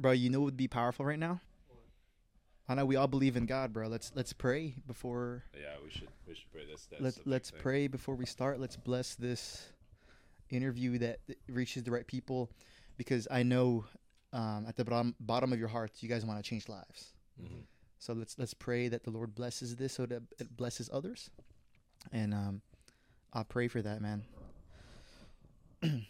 bro. You know what would be powerful right now? I know we all believe in God, bro. Let's let's pray before. Yeah, we should we should pray this. That's let's let's thing. pray before we start. Let's bless this interview that reaches the right people, because I know um, at the bottom bottom of your hearts, you guys want to change lives. Mhm. So let's let's pray that the Lord blesses this, so that it blesses others, and um, I'll pray for that, man.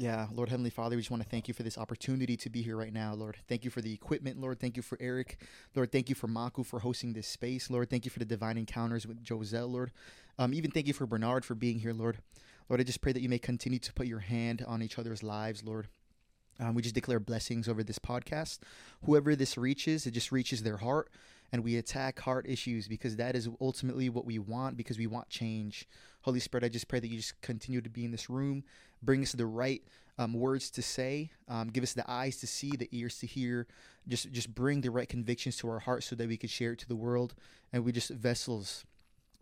yeah, Lord Heavenly Father, we just want to thank you for this opportunity to be here right now, Lord. Thank you for the equipment, Lord. Thank you for Eric, Lord. Thank you for Maku for hosting this space, Lord. Thank you for the divine encounters with Josel, Lord. Um, even thank you for Bernard for being here, Lord. Lord, I just pray that you may continue to put your hand on each other's lives, Lord. Um, we just declare blessings over this podcast. Whoever this reaches, it just reaches their heart, and we attack heart issues because that is ultimately what we want because we want change. Holy Spirit, I just pray that you just continue to be in this room, bring us the right um, words to say, um, give us the eyes to see, the ears to hear. Just just bring the right convictions to our hearts so that we could share it to the world, and we just vessels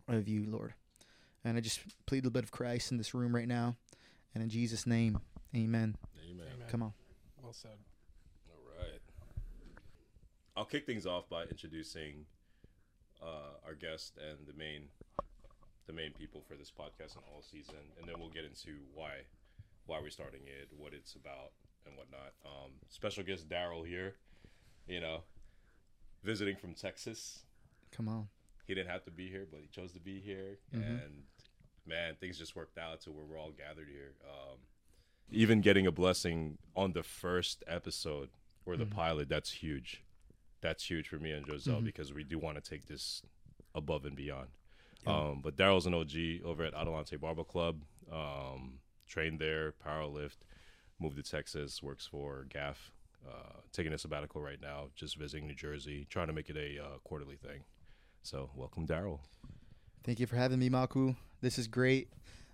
of you, Lord. And I just plead the blood of Christ in this room right now, and in Jesus' name, Amen. Amen. Amen. Come on. Well said. I'll kick things off by introducing uh, our guest and the main the main people for this podcast and all season, and then we'll get into why why we're starting it, what it's about, and whatnot. Um, special guest Darryl here, you know, visiting from Texas. Come on. He didn't have to be here, but he chose to be here, Mhm. and man, things just worked out to where we're all gathered here. Um, even getting a blessing on the first episode or the Mhm. pilot, that's huge. That's huge for me and Josel Mhm. because we do want to take this above and beyond. Yeah. Um, but Darryl's an OG over at Adelante Barber Club. Um, trained there, powerlift, moved to Texas, works for GAF. Uh, taking a sabbatical right now, just visiting New Jersey, trying to make it a uh, quarterly thing. So, welcome, Darryl. Thank you for having me, Maku. This is great.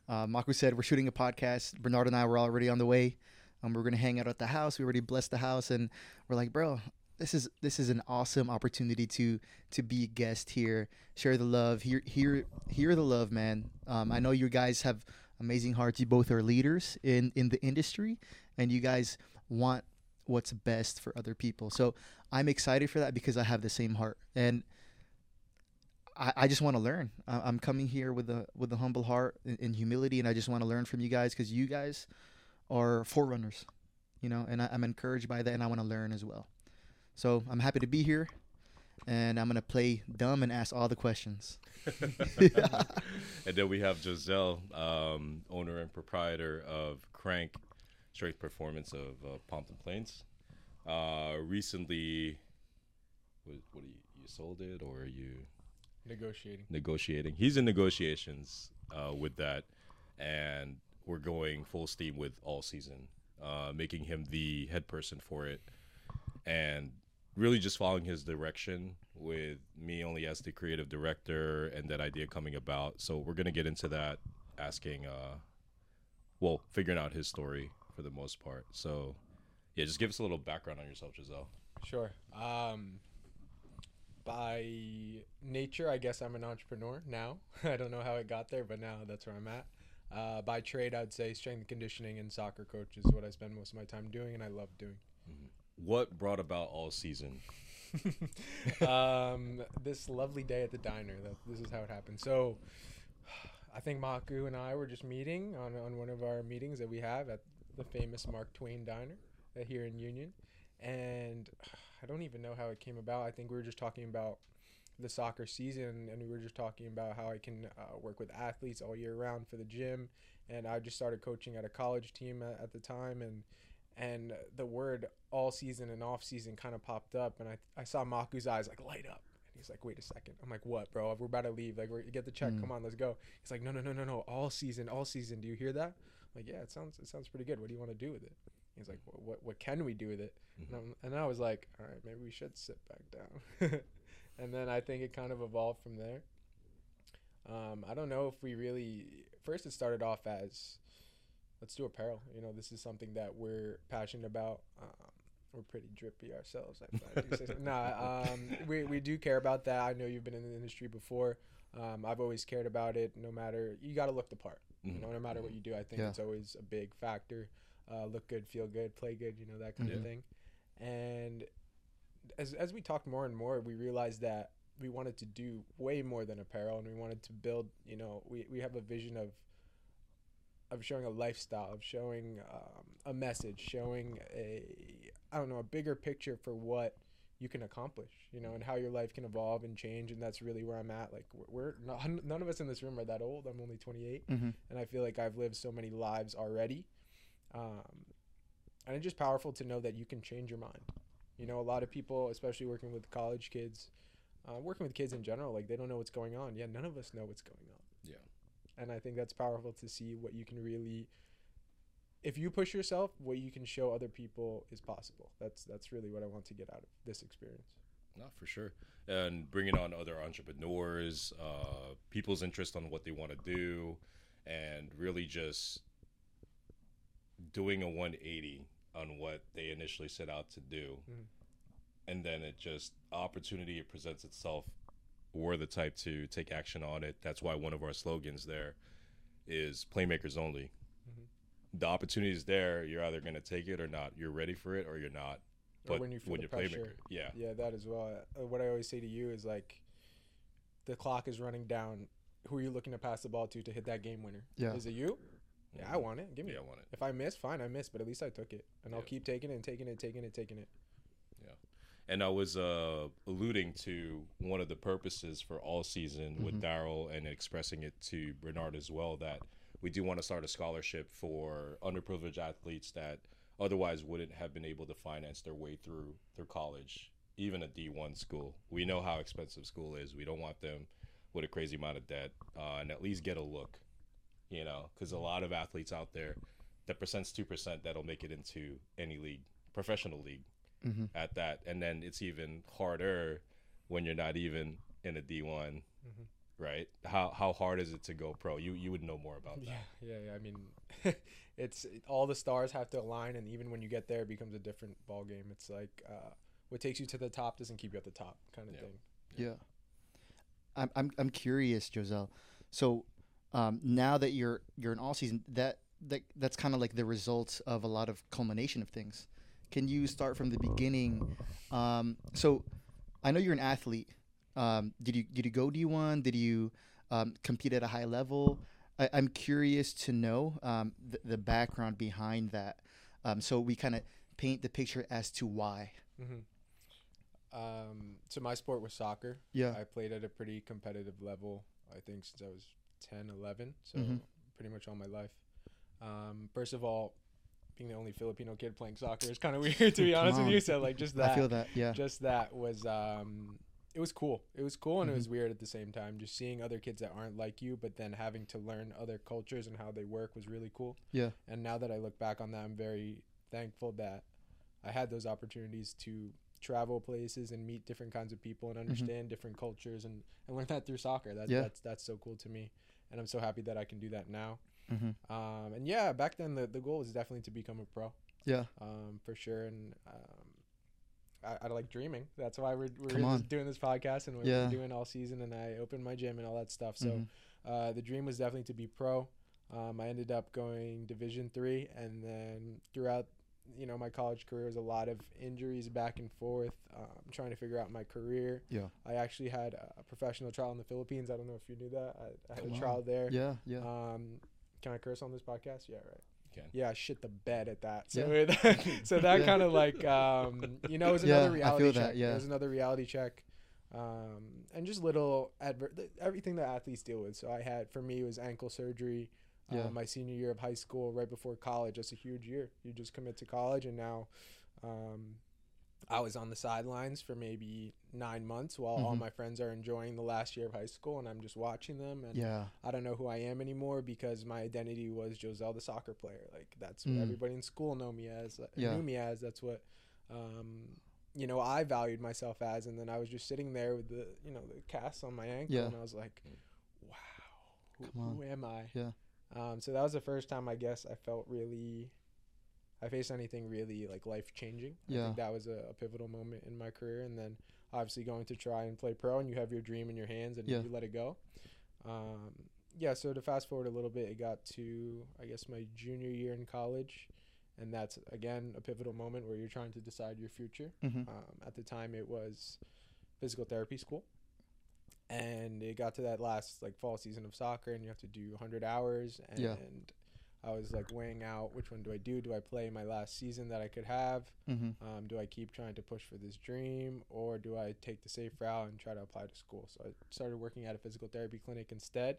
Uh, Maku said we're shooting a podcast. Bernard and I were already on the way. Um, we're gonna hang out at the house. We already blessed the house, and we're like, bro, this is this is an awesome opportunity to to be a guest here, share the love, hear hear hear the love, man. Um, I know you guys have amazing hearts. You both are leaders in in the industry, and you guys want what's best for other people. So I'm excited for that because I have the same heart and. I, I just want to learn. I, I'm coming here with a with a humble heart and, and humility, and I just want to learn from you guys because you guys are forerunners, you know, and I, I'm encouraged by that, and I want to learn as well. So I'm happy to be here, and I'm gonna play dumb and ask all the questions. and then we have Josel, um, owner and proprietor of Crank Strength Performance of uh, Pompton Plains. Uh, recently, what, what do you, you sold it or are you Negotiating. negotiating? He's in negotiations uh, with that, and we're going full steam with all season, uh, making him the head person for it, and really just following his direction with me only as the creative director and that idea coming about. So we're gonna get into that, asking, uh, well, figuring out his story for the most part. So yeah, just give us a little background on yourself, Josel. Sure. Um, by nature, I guess I'm an entrepreneur now. I don't know how it got there, but now that's where I'm at. Uh, by trade, I'd say strength and conditioning and soccer coach is what I spend most of my time doing, and I love doing. What brought about all season? um, this lovely day at the diner. That this is how it happened. So, I think Maku and I were just meeting on on one of our meetings that we have at the famous Mark Twain Diner uh, here in Union, and I don't even know how it came about. I think we were just talking about the soccer season, and we were just talking about how I can uh, work with athletes all year round for the gym, and I just started coaching at a college team at, at the time, and and the word all season and off season kind of popped up and I, I saw Maku's eyes like light up. And he's like wait a second. I'm like what bro? We're about to leave. Like we're get the check. Mm. come on let's go. He's like no no no no no. All season all season. Do you hear that? I'm like yeah it sounds it sounds pretty good. What do you want to do with it? He's like what what, what can we do with it? And, I'm, and I was like all right maybe we should sit back down. And then I think it kind of evolved from there. Um, I don't know if we really first it started off as let's do apparel. You know, this is something that we're passionate about. Um, we're pretty drippy ourselves. I find. You say so. nah, um, we we do care about that. I know you've been in the industry before. Um, I've always cared about it. No matter you got to look the part. You Mhm. know, no matter what you do, I think Yeah. it's always a big factor. Uh, look good, feel good, play good. You know that kind Yeah. of thing. and as as we talked more and more, we realized that we wanted to do way more than apparel, and we wanted to build. You know, we we have a vision of of showing a lifestyle, of showing um, a message, showing a I don't know a bigger picture for what you can accomplish, you know, and how your life can evolve and change. And that's really where I'm at. Like we're, we're not, none of us in this room are that old. I'm only 28, Mm-hmm. and I feel like I've lived so many lives already. Um, and it's just powerful to know that you can change your mind. You know, a lot of people, especially working with college kids, uh, working with kids in general, like they don't know what's going on. Yeah, none of us know what's going on. And I think that's powerful to see what you can really, if you push yourself, what you can show other people is possible. That's that's really what I want to get out of this experience. Not for sure. And bringing on other entrepreneurs, uh, people's interest on what they want to do, and really just doing a 180 on what they initially set out to do. Mhm. And then it just, opportunity it presents itself. We're the type to take action on it. That's why one of our slogans there is playmakers only. Mhm. The opportunity is there. You're either going to take it or not. You're ready for it or you're not. Or But when you feel when the you're pressure. playmaker, yeah. Yeah, that as well. Uh, what I always say to you is like, the clock is running down. Who are you looking to pass the ball to to hit that game winner? Yeah. Is it you? Yeah, I want it. Give me Yeah, it. I want it. If I miss, fine, I miss. but at least I took it, and I'll keep taking it and taking it, taking it, taking it. And I was uh, alluding to one of the purposes for all season with Mhm. Darryl and expressing it to Bernard as well that we do want to start a scholarship for underprivileged athletes that otherwise wouldn't have been able to finance their way through their college, even a D1 school. We know how expensive school is. We don't want them with a crazy amount of debt uh, and at least get a look, you know, because a lot of athletes out there, the percent's 2% that'll make it into any league, professional league Mm-hmm. at that, and then it's even harder when you're not even in a D1, Mhm. right? How how hard is it to go pro? You you would know more about that. Yeah, yeah, yeah. I mean, it's all the stars have to align, and even when you get there, it becomes a different ball game. It's like uh, what takes you to the top doesn't keep you at the top, kind of Yeah. thing. Yeah. I'm I'm I'm curious, Josel. So um, now that you're you're in all season, that that that's kind of like the result of a lot of culmination of things. Can you start from the beginning? Um, so I know you're an athlete. Um, did you did you go D one? Did you um, compete at a high level? I, I'm curious to know um, the, the background behind that. Um, so we kind of paint the picture as to why. hmm Um, so my sport was soccer. Yeah. I played at a pretty competitive level. I think since I was 10, 11, so Mhm. pretty much all my life. Um, first of all, being the only Filipino kid playing soccer is kind of weird to be honest with you. So like just that, I feel that. Yeah. just that was um, it was cool. It was cool and Mhm. it was weird at the same time. Just seeing other kids that aren't like you, but then having to learn other cultures and how they work was really cool. Yeah. And now that I look back on that, I'm very thankful that I had those opportunities to travel places and meet different kinds of people and understand different cultures and, and learn that through soccer. That's Yeah. that's that's so cool to me. And I'm so happy that I can do that now. Mm-hmm. Um, and yeah, back then the, the goal was definitely to become a pro. Yeah. Um, for sure. And um, I, I like dreaming. That's why we're, we're doing this podcast and we're Yeah. doing all season. And I opened my gym and all that stuff. So Mhm. uh, the dream was definitely to be pro. Um, I ended up going Division three, and then throughout, you know, my college career was a lot of injuries back and forth. Um, trying to figure out my career. Yeah. I actually had a professional trial in the Philippines. I don't know if you knew that. I, I had Come a on. trial there. Yeah. Yeah. Um, can I curse on this podcast? Yeah, right. Can. Yeah, I shit the bed at that. So Yeah. it, so that Yeah. kind of like um, you know, it was Yeah, another I reality feel check. that, yeah. It was another reality check. Um, and just little adver- th- everything that athletes deal with. So I had for me it was ankle surgery. Yeah. Uh, my senior year of high school, right before college. That's a huge year. You just commit to college, and now um, I was on the sidelines for maybe nine months while all Mhm. my friends are enjoying the last year of high school, and I'm just watching them. And Yeah. I don't know who I am anymore because my identity was Josel, the soccer player. Like that's what Mm. everybody in school know me as. uh, Yeah. Knew me as. That's what, um, you know, I valued myself as. And then I was just sitting there with the, you know, the cast on my ankle, Yeah. and I was like, wow, who, Come on. who am I? Yeah. Um, so that was the first time I guess I felt really. I faced anything really like life changing. Yeah. I think that was a, a pivotal moment in my career, and then obviously going to try and play pro, and you have your dream in your hands, and Yeah. you let it go. Um, yeah. So to fast forward a little bit, it got to I guess my junior year in college, and that's again a pivotal moment where you're trying to decide your future. Mm-hmm. Um, at the time, it was physical therapy school, and it got to that last like fall season of soccer, and you have to do 100 hours, and Yeah. I was like weighing out which one do I do? Do I play my last season that I could have? Mm-hmm. Um, do I keep trying to push for this dream, or do I take the safe route and try to apply to school? So I started working at a physical therapy clinic instead.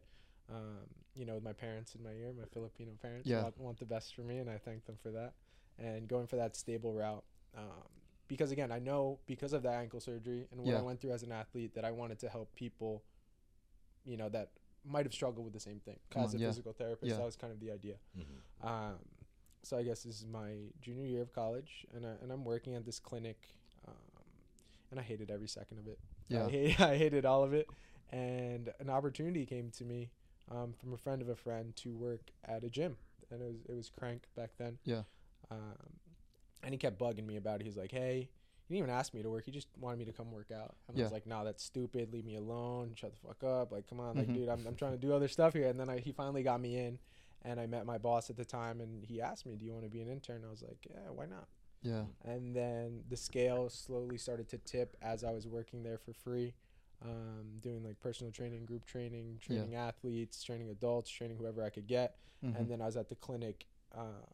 Um, you know, with my parents in my ear, my Filipino parents Yeah. want, want the best for me, and I thank them for that. And going for that stable route, um, because again, I know because of that ankle surgery and what Yeah. I went through as an athlete, that I wanted to help people, you know, that might have struggled with the same thing. Come as on, a yeah. physical therapist, Yeah. that was kind of the idea. Mhm. Um, so I guess this is my junior year of college, and I, and I'm working at this clinic, um, and I hated every second of it. Yeah. I, hate, I hated all of it, and an opportunity came to me um, from a friend of a friend to work at a gym, and it was it was Crank back then. Yeah. Um, and he kept bugging me about it. He's like, "Hey." He didn't even ask me to work. He just wanted me to come work out. And I was like, "No, that's stupid. Leave me alone. Shut the fuck up. Like, come on, like, Mhm. dude, I'm, I'm trying to do other stuff here." And then I, he finally got me in, and I met my boss at the time, and he asked me, "Do you want to be an intern?" I was like, "Yeah, why not?" Yeah. And then the scale slowly started to tip as I was working there for free, um, doing like personal training, group training, Yeah. training athletes, training adults, training whoever I could get. Mhm. And then I was at the clinic um,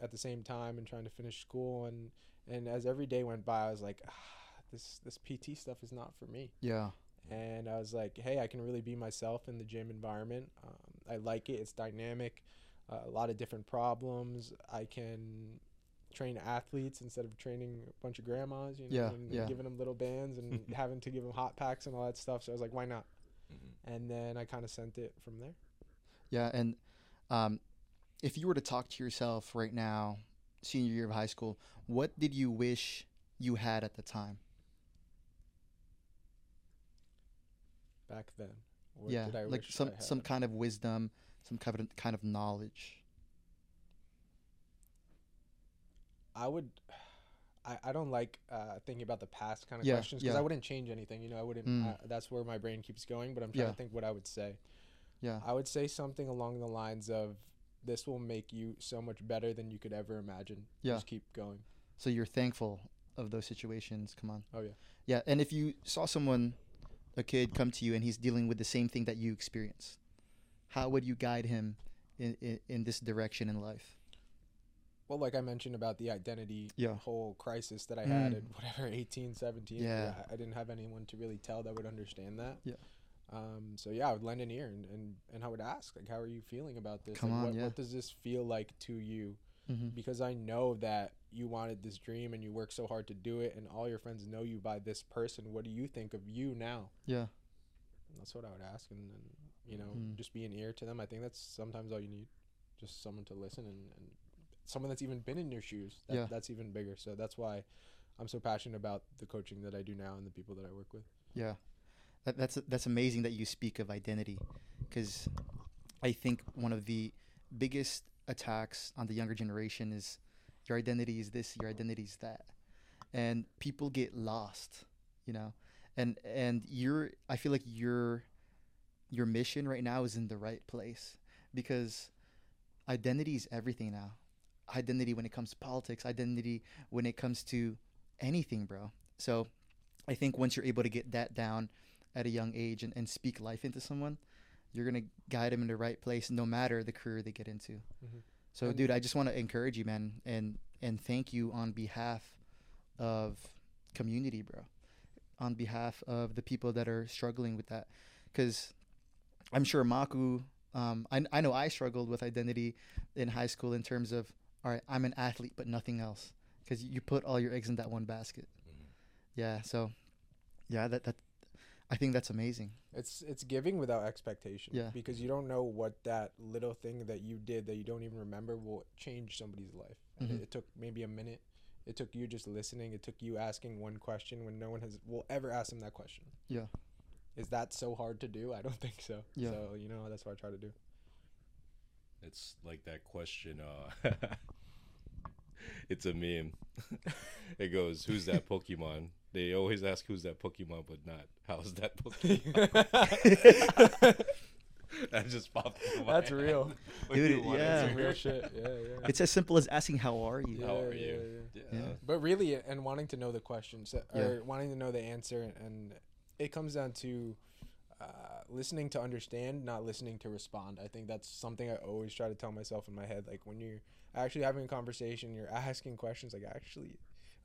at the same time and trying to finish school. And and as every day went by, I was like, ah, this this PT stuff is not for me yeah. and I was like, "Hey, I can really be myself in the gym environment. Um, I like it. It's dynamic. Uh, a lot of different problems. I can train athletes instead of training a bunch of grandmas, you know, Yeah, and, yeah. giving them little bands and having to give them hot packs and all that stuff. So I was like, why not? Mhm. And then I kind of sent it from there. Yeah, and um, if you were to talk to yourself right now, senior year of high school, what did you wish you had at the time? Back then, what yeah, did I like wish some some kind of wisdom, some kind of kind of knowledge. I would. I, I don't like uh, thinking about the past kind of Yeah, questions because yeah. I wouldn't change anything. You know, I wouldn't. Mm. Uh, that's where my brain keeps going. But I'm trying Yeah. to think what I would say. Yeah, I would say something along the lines of, "This will make you so much better than you could ever imagine. Yeah. Just keep going." so you're thankful of those situations. Come on. Oh yeah. Yeah, and if you saw someone, a kid, come to you and he's dealing with the same thing that you experienced, how would you guide him in in, in this direction in life? Well, like I mentioned about the identity Yeah. whole crisis that I had Mm. at whatever 18, 17. Yeah. I, I didn't have anyone to really tell that would understand that. Yeah. Um, so yeah, I would lend an ear and, and, and I would ask like, how are you feeling about this? Come like, on, what, yeah. what does this feel like to you? Mm-hmm. because I know that you wanted this dream and you worked so hard to do it, and all your friends know you by this person. What do you think of you now? Yeah, That's what I would ask, and, and you know, Mm. just be an ear to them. I think that's sometimes all you need, just someone to listen and, and someone that's even been in your shoes. That, Yeah. that's even bigger. So that's why I'm so passionate about the coaching that I do now and the people that I work with. yeah. That, that's that's amazing that you speak of identity, because I think one of the biggest attacks on the younger generation is your identity is this, your identity is that, and people get lost, you know, and and you're I feel like your your mission right now is in the right place because identity is everything now. Identity when it comes to politics, identity when it comes to anything, bro. So I think once you're able to get that down at a young age and, and speak life into someone, you're gonna guide them in the right place no matter the career they get into. Mhm. So And- dude, I just want to encourage you, man, and and thank you on behalf of community, bro. On behalf of the people that are struggling with that, because I'm sure Maku. Um, I I know I struggled with identity in high school in terms of all right, I'm an athlete, but nothing else, because you put all your eggs in that one basket. Mhm. Yeah. So, yeah, that that I think that's amazing. It's it's giving without expectation. Yeah. Because you don't know what that little thing that you did that you don't even remember will change somebody's life. And Mhm. it, it took maybe a minute. It took you just listening. It took you asking one question when no one has will ever ask them that question. Yeah. Is that so hard to do? I don't think so. Yeah. So you know that's what I try to do. It's like that question. Uh, it's a meme. it goes, "Who's that Pokemon?" They always ask, "Who's that Pokemon?" but not, "How's that Pokemon?" that just popped. into my That's head real. when Dude, yeah. to real shit. Yeah, yeah. It's as simple as asking, "How are you?" How Yeah, are yeah, you? yeah. Yeah. Yeah. But really, and wanting to know the questions, uh, Yeah. or wanting to know the answer, and it comes down to uh, listening to understand, not listening to respond. I think that's something I always try to tell myself in my head. Like when you're actually having a conversation, you're asking questions, like actually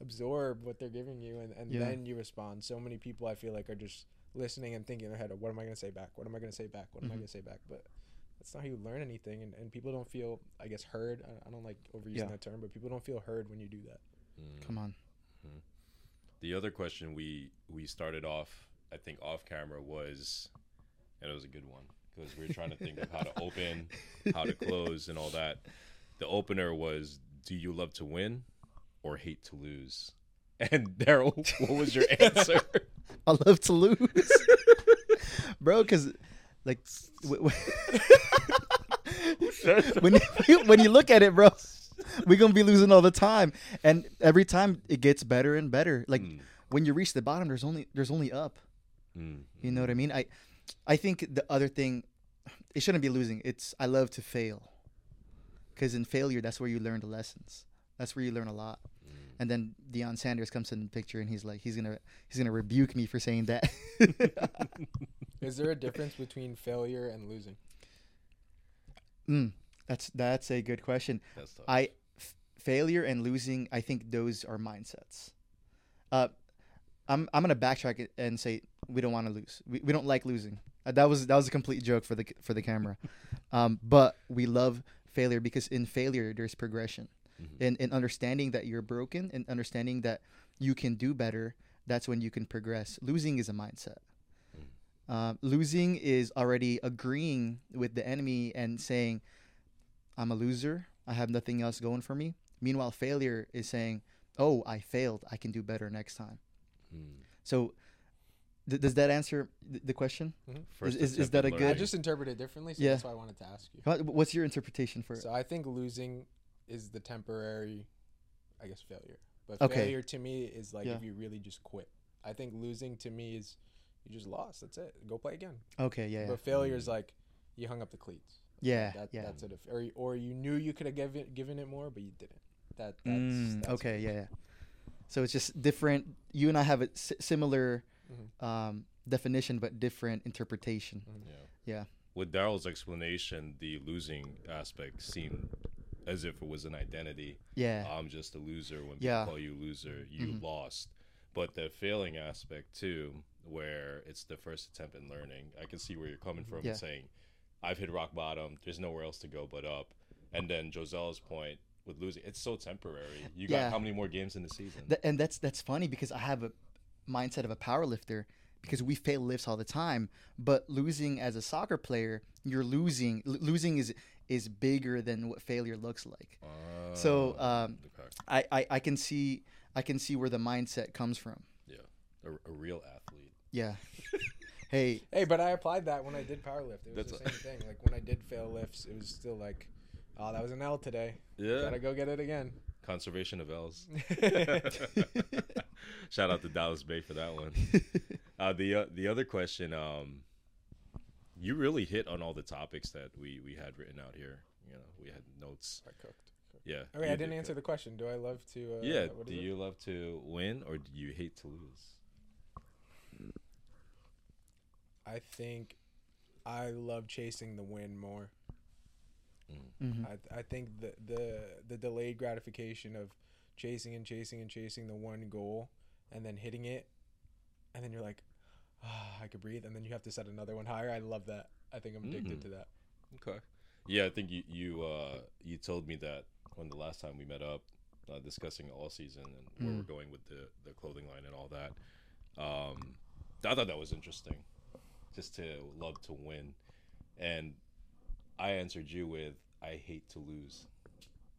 absorb what they're giving you, and, and Yeah. then you respond. So many people I feel like are just listening and thinking in their head, what am I going to say back? What am I going to say back? What am I Mhm. going to say back? But that's not how you learn anything, and, and people don't feel, I guess, heard. I, I don't like overusing Yeah. that term, but people don't feel heard when you do that. Mm. Come on. The other question we we started off, I think, off camera was, and it was a good one because we were trying to think of how to open, how to close, and all that. The opener was, "Do you love to win, or hate to lose?" And Darryl, what was your answer? I love to lose, bro. Because like w- w- when you, when you look at it, bro, we're gonna be losing all the time, and every time it gets better and better. Like Mm, when you reach the bottom, there's only there's only up. mm, You know what I mean? I I think the other thing, it shouldn't be losing. It's I love to fail, because in failure, that's where you learn the lessons. That's where you learn a lot. mm. And then Deion Sanders comes in the picture, and he's like, he's gonna he's gonna rebuke me for saying that. Is there a difference between failure and losing? mm, that's that's a good question. That's tough. I f- failure and losing. I think those are mindsets. Uh, I'm I'm gonna backtrack it and say we don't want to lose. We, we don't like losing. Uh, that was that was a complete joke for the for the camera. um, but we love failure because in failure there's progression. Mhm. In in understanding that you're broken and understanding that you can do better. That's when you can progress. Losing is a mindset. Uh, losing is already agreeing with the enemy and saying, I'm a loser. I have nothing else going for me. Meanwhile, failure is saying, Oh, I failed. I can do better next time. Mm. So, th- does that answer th- the question? First is- is attempt that a good- I just interpret it differently, so Yeah. that's why I wanted to ask you. What's your interpretation for it? So I think losing is the temporary, I guess, failure. But Okay. failure to me is like Yeah. if you really just quit. I think losing to me is you just lost. That's it. Go play again. Okay, yeah, yeah, But failure is like you hung up the cleats. yeah, That, yeah. That's it. Or or you knew you could have given given it more, but you didn't. That that's, Mm, that's okay, yeah, yeah. So it's just different. You and I have a s- similar Mhm. um, definition, but different interpretation. Yeah. Yeah. With Darryl's explanation, the losing aspect seemed as if it was an identity. Yeah, I'm just a loser. When people Yeah. call you loser, you Mhm. lost. But the failing aspect too, where it's the first attempt in learning, I can see where you're coming from Yeah. and saying, I've hit rock bottom. There's nowhere else to go but up. And then Josel's point with losing, it's so temporary. You got Yeah. how many more games in the season? Th- and that's that's funny because I have a mindset of a power lifter because we fail lifts all the time. But losing as a soccer player, you're losing. L- losing is is bigger than what failure looks like. So, Ah, um, okay. I, I, I can see I can see where the mindset comes from. a, a real athlete. Yeah. hey, Hey, but I applied that when I did powerlift. It was That's the a- same thing. Like when I did fail lifts, it was still like, oh, that was an L today. Yeah. Gotta go get it again. Conservation of L's. Shout out to Dallas Bay for that one. Uh, the uh, the other question, um, you really hit on all the topics that we we had written out here. You know, we had notes. I cooked. Yeah. Okay, you I didn't did answer good. the question. Do I love to? Uh, Yeah. what Do is it? you love to win or do you hate to lose? I think I love chasing the win more. mhm. I, I think the, the the delayed gratification of chasing and chasing and chasing the one goal and then hitting it, and then you're like, I could breathe, and then you have to set another one higher. I love that. I think I'm addicted Mm. to that. Okay. Yeah, I think you you uh, you told me that when the last time we met up, uh, discussing all season and where Mm. we're going with the the clothing line and all that. Um, I thought that was interesting, just to love to win, and I answered you with I hate to lose,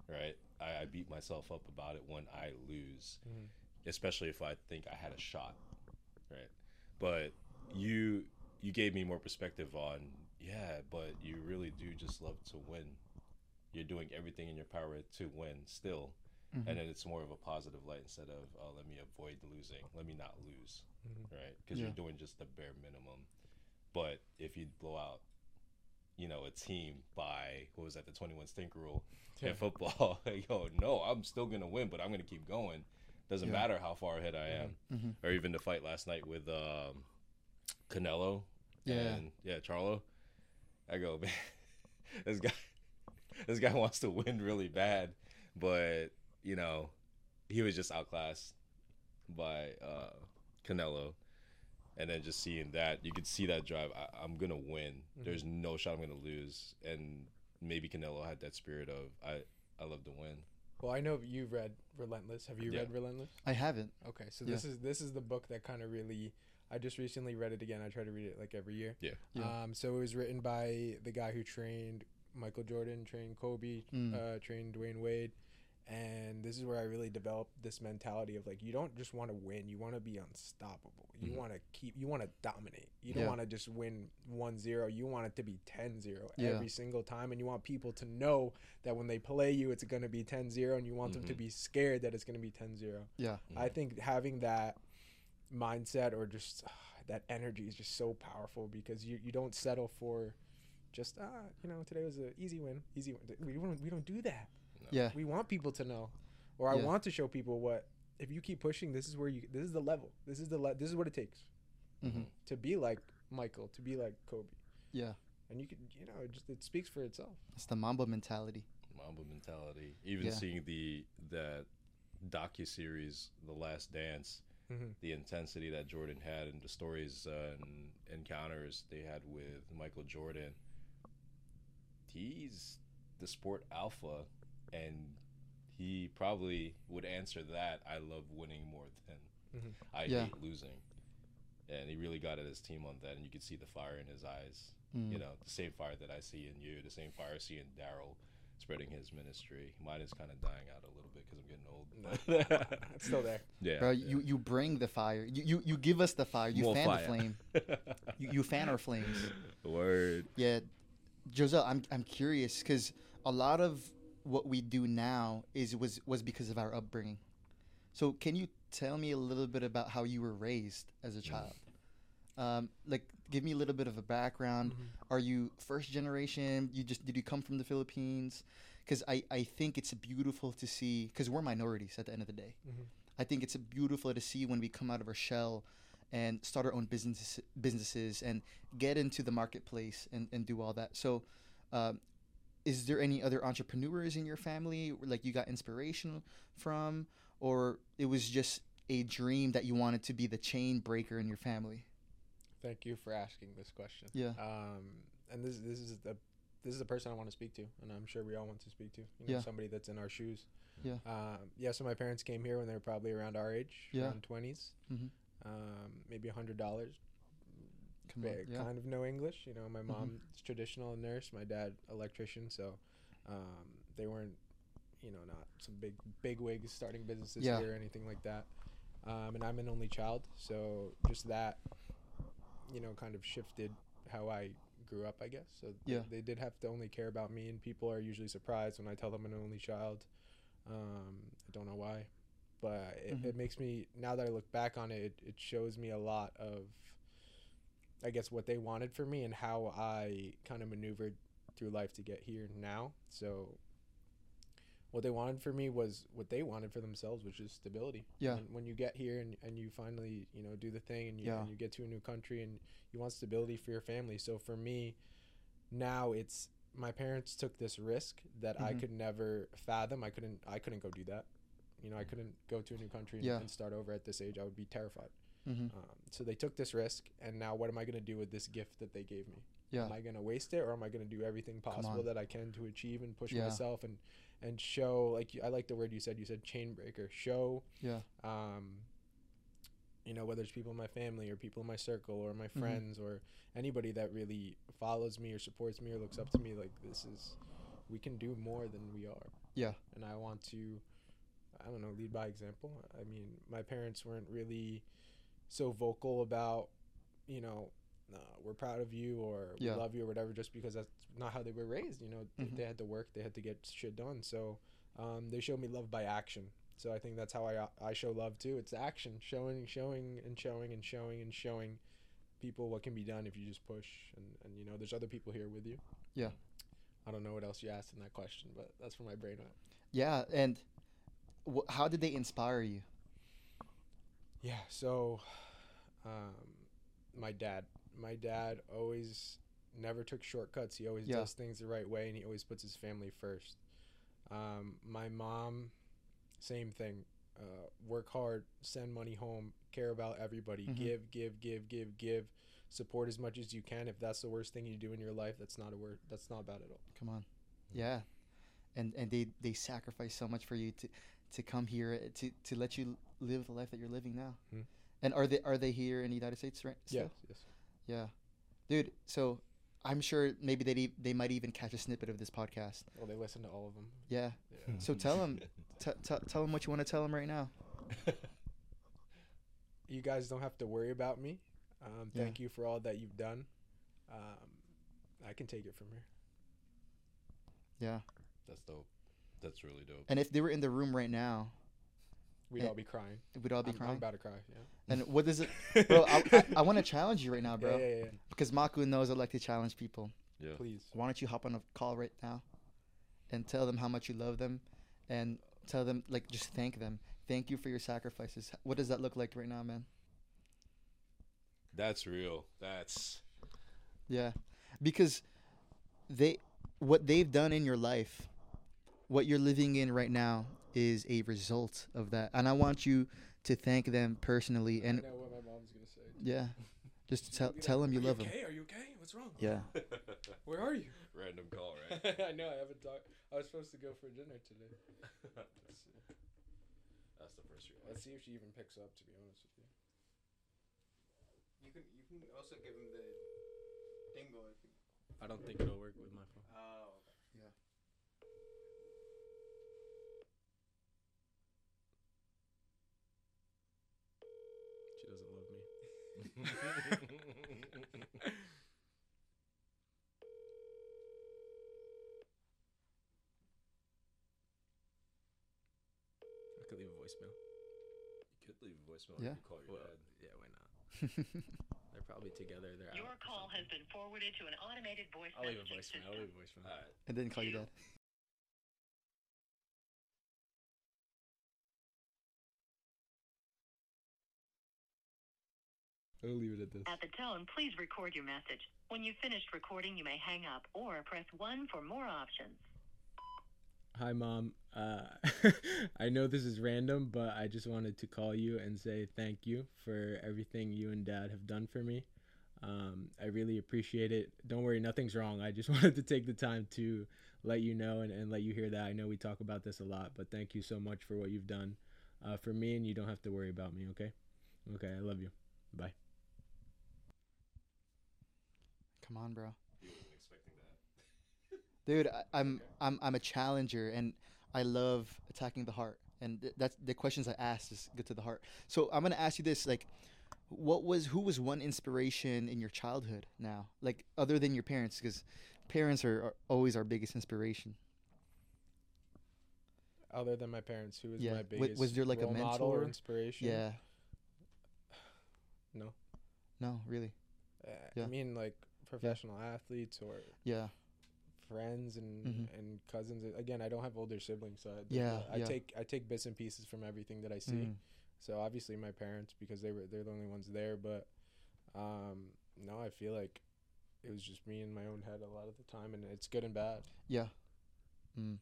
right? I, I beat myself up about it when I lose, Mhm. especially if I think I had a shot, right? But you you gave me more perspective on yeah, but you really do just love to win. You're doing everything in your power to win still, Mhm. and then it's more of a positive light instead of oh, let me avoid losing, let me not lose, Mhm. right? Because Yeah. you're doing just the bare minimum. But if you blow out you know, a team by what was that, the 21 stink rule in football. Yo, no, I'm still gonna win, but I'm gonna keep going. Doesn't Yeah. matter how far ahead I am. Mhm. Or even the fight last night with um, Canelo Yeah. and yeah, Charlo. I go, man, this guy, this guy wants to win really bad, but you know, he was just outclassed by uh, Canelo. And then just seeing that, you could see that drive. I, I'm gonna win. There's no shot I'm gonna lose. And maybe Canelo had that spirit of I, I love to win. Well, I know you've read Relentless. Have you Yeah. read Relentless? I haven't. Okay, so Yeah. this is this is the book that kind of really. I just recently read it again. I try to read it like every year. Yeah. Yeah. Um, so it was written by the guy who trained Michael Jordan, trained Kobe, Mm. uh, trained Dwyane Wade, and this is where I really developed this mentality of like you don't just want to win, you want to be unstoppable. You Mhm. want to keep, you want to dominate. You don't Yeah. want to just win 1-0. You want it to be 10-0 Yeah. every single time, and you want people to know that when they play you, it's going to be 10-0, and you want them to Mhm. be scared that it's going to be 10-0. Yeah. I think having that mindset or just that energy is just so powerful because you, you don't settle for just ah you know today was an easy win easy win we don't we don't do that Yeah. we want people to know or I Yeah. want to show people what if you keep pushing this is where you this is the level this is the le- this is what it takes hmm to be like Michael to be like Kobe Yeah. and you can you know it just it speaks for itself It's the Mamba mentality. Mamba mentality. Even Yeah. seeing the that docu series, The Last Dance, Mhm. the intensity that Jordan had, and the stories uh, and encounters they had with Michael Jordan. He's the sport alpha, and he probably would answer that. I love winning more than Mhm. I Yeah. hate losing. And he really got at his team on that, and you could see the fire in his eyes Mm. you know, the same fire that I see in you, the same fire I see in Darryl spreading his ministry. Mine is kind of dying out a little bit because I'm getting old. but- it's still there yeah, Bro, yeah. you, you bring the fire. You, you you give us the fire. You More fan fire. the flame. You, you fan our flames. Word. Yeah, Josel, I'm I'm curious because a lot of what we do now is was was because of our upbringing. So can you tell me a little bit about how you were raised as a child? Um, like, give me a little bit of a background. Mhm. Are you first generation? You just did you come from the Philippines? Because I I think it's beautiful to see because we're minorities at the end of the day. Mhm. I think it's beautiful to see when we come out of our shell and start our own business businesses and get into the marketplace and, and do all that. So, um, is there any other entrepreneurs in your family like you got inspiration from, or it was just a dream that you wanted to be the chain breaker in your family? Thank you for asking this question. Yeah. Um, and this this is the this is the person I want to speak to, and I'm sure we all want to speak to. You know, Yeah. somebody that's in our shoes. Yeah. Um, yeah. So my parents came here when they were probably around our age, Yeah. around 20s. Mhm. Um, maybe a hundred dollars. On, yeah. Kind of know English. You know, my Mhm. mom's traditional nurse, my dad electrician. So um, they weren't, you know, not some big big wigs starting businesses Yeah. here or anything like that. Um, and I'm an only child, so just that, you know, kind of shifted how I grew up, I guess. So Yeah. they did have to only care about me, and people are usually surprised when I tell them I'm an only child. Um, I don't know why, but it, Mhm. it makes me now that I look back on it, it, it shows me a lot of, I guess, what they wanted for me and how I kind of maneuvered through life to get here now. So. What they wanted for me was what they wanted for themselves, which is stability. Yeah. When, when you get here and, and you finally, you know, do the thing and you, Yeah. and you get to a new country and you want stability for your family. So for me, now it's my parents took this risk that I Mhm. could never fathom. I couldn't. I couldn't go do that. You know, I couldn't go to a new country and, Yeah. and start over at this age. I would be terrified. Mm-hmm. Um, so they took this risk, and now what am I going to do with this gift that they gave me? Yeah. Am I going to waste it, or am I going to do everything possible that I can to achieve and push Yeah. myself and and show? Like I like the word you said. You said chain breaker. Show Yeah. um, you know, whether it's people in my family or people in my circle or my Mhm. friends or anybody that really follows me or supports me or looks up to me, like this is, we can do more than we are. Yeah. And I want to, I don't know, lead by example. I mean, my parents weren't really so vocal about, you know, uh, we're proud of you or Yeah. we love you or whatever, just because that's not how they were raised. You know, Mhm. they had to work, they had to get shit done. So um, they showed me love by action. So I think that's how I I show love too. It's action, showing, showing, and showing, and showing, and showing people what can be done if you just push. And, and you know, there's other people here with you. Yeah. I don't know what else you asked in that question, but that's where my brain went. Yeah, and wh- how did they inspire you? Yeah. So, um, my dad, my dad always never took shortcuts. He always Yeah. does things the right way, and he always puts his family first. Um, my mom, same thing. Uh, work hard, send money home, care about everybody, Mhm. give, give, give, give, give, support as much as you can. If that's the worst thing you do in your life, that's not a word. That's not bad at all. Come on, yeah, and and they they sacrifice so much for you to to come here to to let you live the life that you're living now. Mhm. And are they are they here in the United States right? still? Yes, yes. Yeah, dude. So I'm sure maybe they they might even catch a snippet of this podcast. Well, they listen to all of them. Yeah. Yeah. So tell them, t- t- tell them what you want to tell them right now. you guys don't have to worry about me. Um, Yeah. thank you for all that you've done. Um, I can take it from here. Yeah. That's dope. That's really dope. And if they were in the room right now, We'd Eh, all be crying. we'd all be I'm, I'm crying. about to cry. Yeah. And what is it, bro? I, I, I want to challenge you right now, bro, Yeah, yeah, yeah. because Maku knows I like to challenge people. Yeah. Please. Why don't you hop on a call right now, and tell them how much you love them, and tell them like just thank them. Thank you for your sacrifices. What does that look like right now, man? That's real. That's Yeah, because they what they've done in your life, what you're living in right now is a result of that, and I want you to thank them personally. And I know what my mom's gonna say. yeah, just tell tell them you love them. Okay, are you okay? What's wrong? Yeah, Where are you? random call, right? I know. I haven't talked. I was supposed to go for dinner today. Let's see. That's the first reaction. Let's see if she even picks up. To be honest with you. You can you can also give him the dingo if you. I don't think it'll work with my phone. Oh, okay. She doesn't love me. I could leave a voicemail. You could leave a voicemail. Yeah. Yeah. Call your Well, dad. yeah, why not? They're probably together. They're out. Your or call has something. been forwarded to an automated voice I'll leave a messaging voicemail. I'll system. leave a voicemail. All right. and then call your dad. I'll leave it at this. At the tone, please record your message. When you've finished recording, you may hang up or press 1 for more options. Hi, mom. Uh, I know this is random, but I just wanted to call you and say thank you for everything you and dad have done for me. Um, I really appreciate it. Don't worry, nothing's wrong. I just wanted to take the time to let you know and, and let you hear that. I know we talk about this a lot, but thank you so much for what you've done uh, for me, and you don't have to worry about me, okay? Okay, I love you. Bye. Come on, bro. He wasn't expecting that. dude I, i'm i'm i'm a challenger and i love attacking the heart and th- that's the questions i ask is get to the heart so i'm gonna ask you this like what was who was one inspiration in your childhood now like other than your parents because parents are, are always our biggest inspiration Other than my parents, who was Yeah. my Wa- biggest was there, like, a role model or mentor? inspiration? yeah No. no really Uh, Yeah. I mean, like professional athletes or yeah friends and Mhm. and cousins. Again, I don't have older siblings, so I, Yeah, I yeah. take I take bits and pieces from everything that I see. Mm. So obviously my parents because they were they're the only ones there, but um no, I feel like it was just me in my own head a lot of the time and it's good and bad. yeah mm.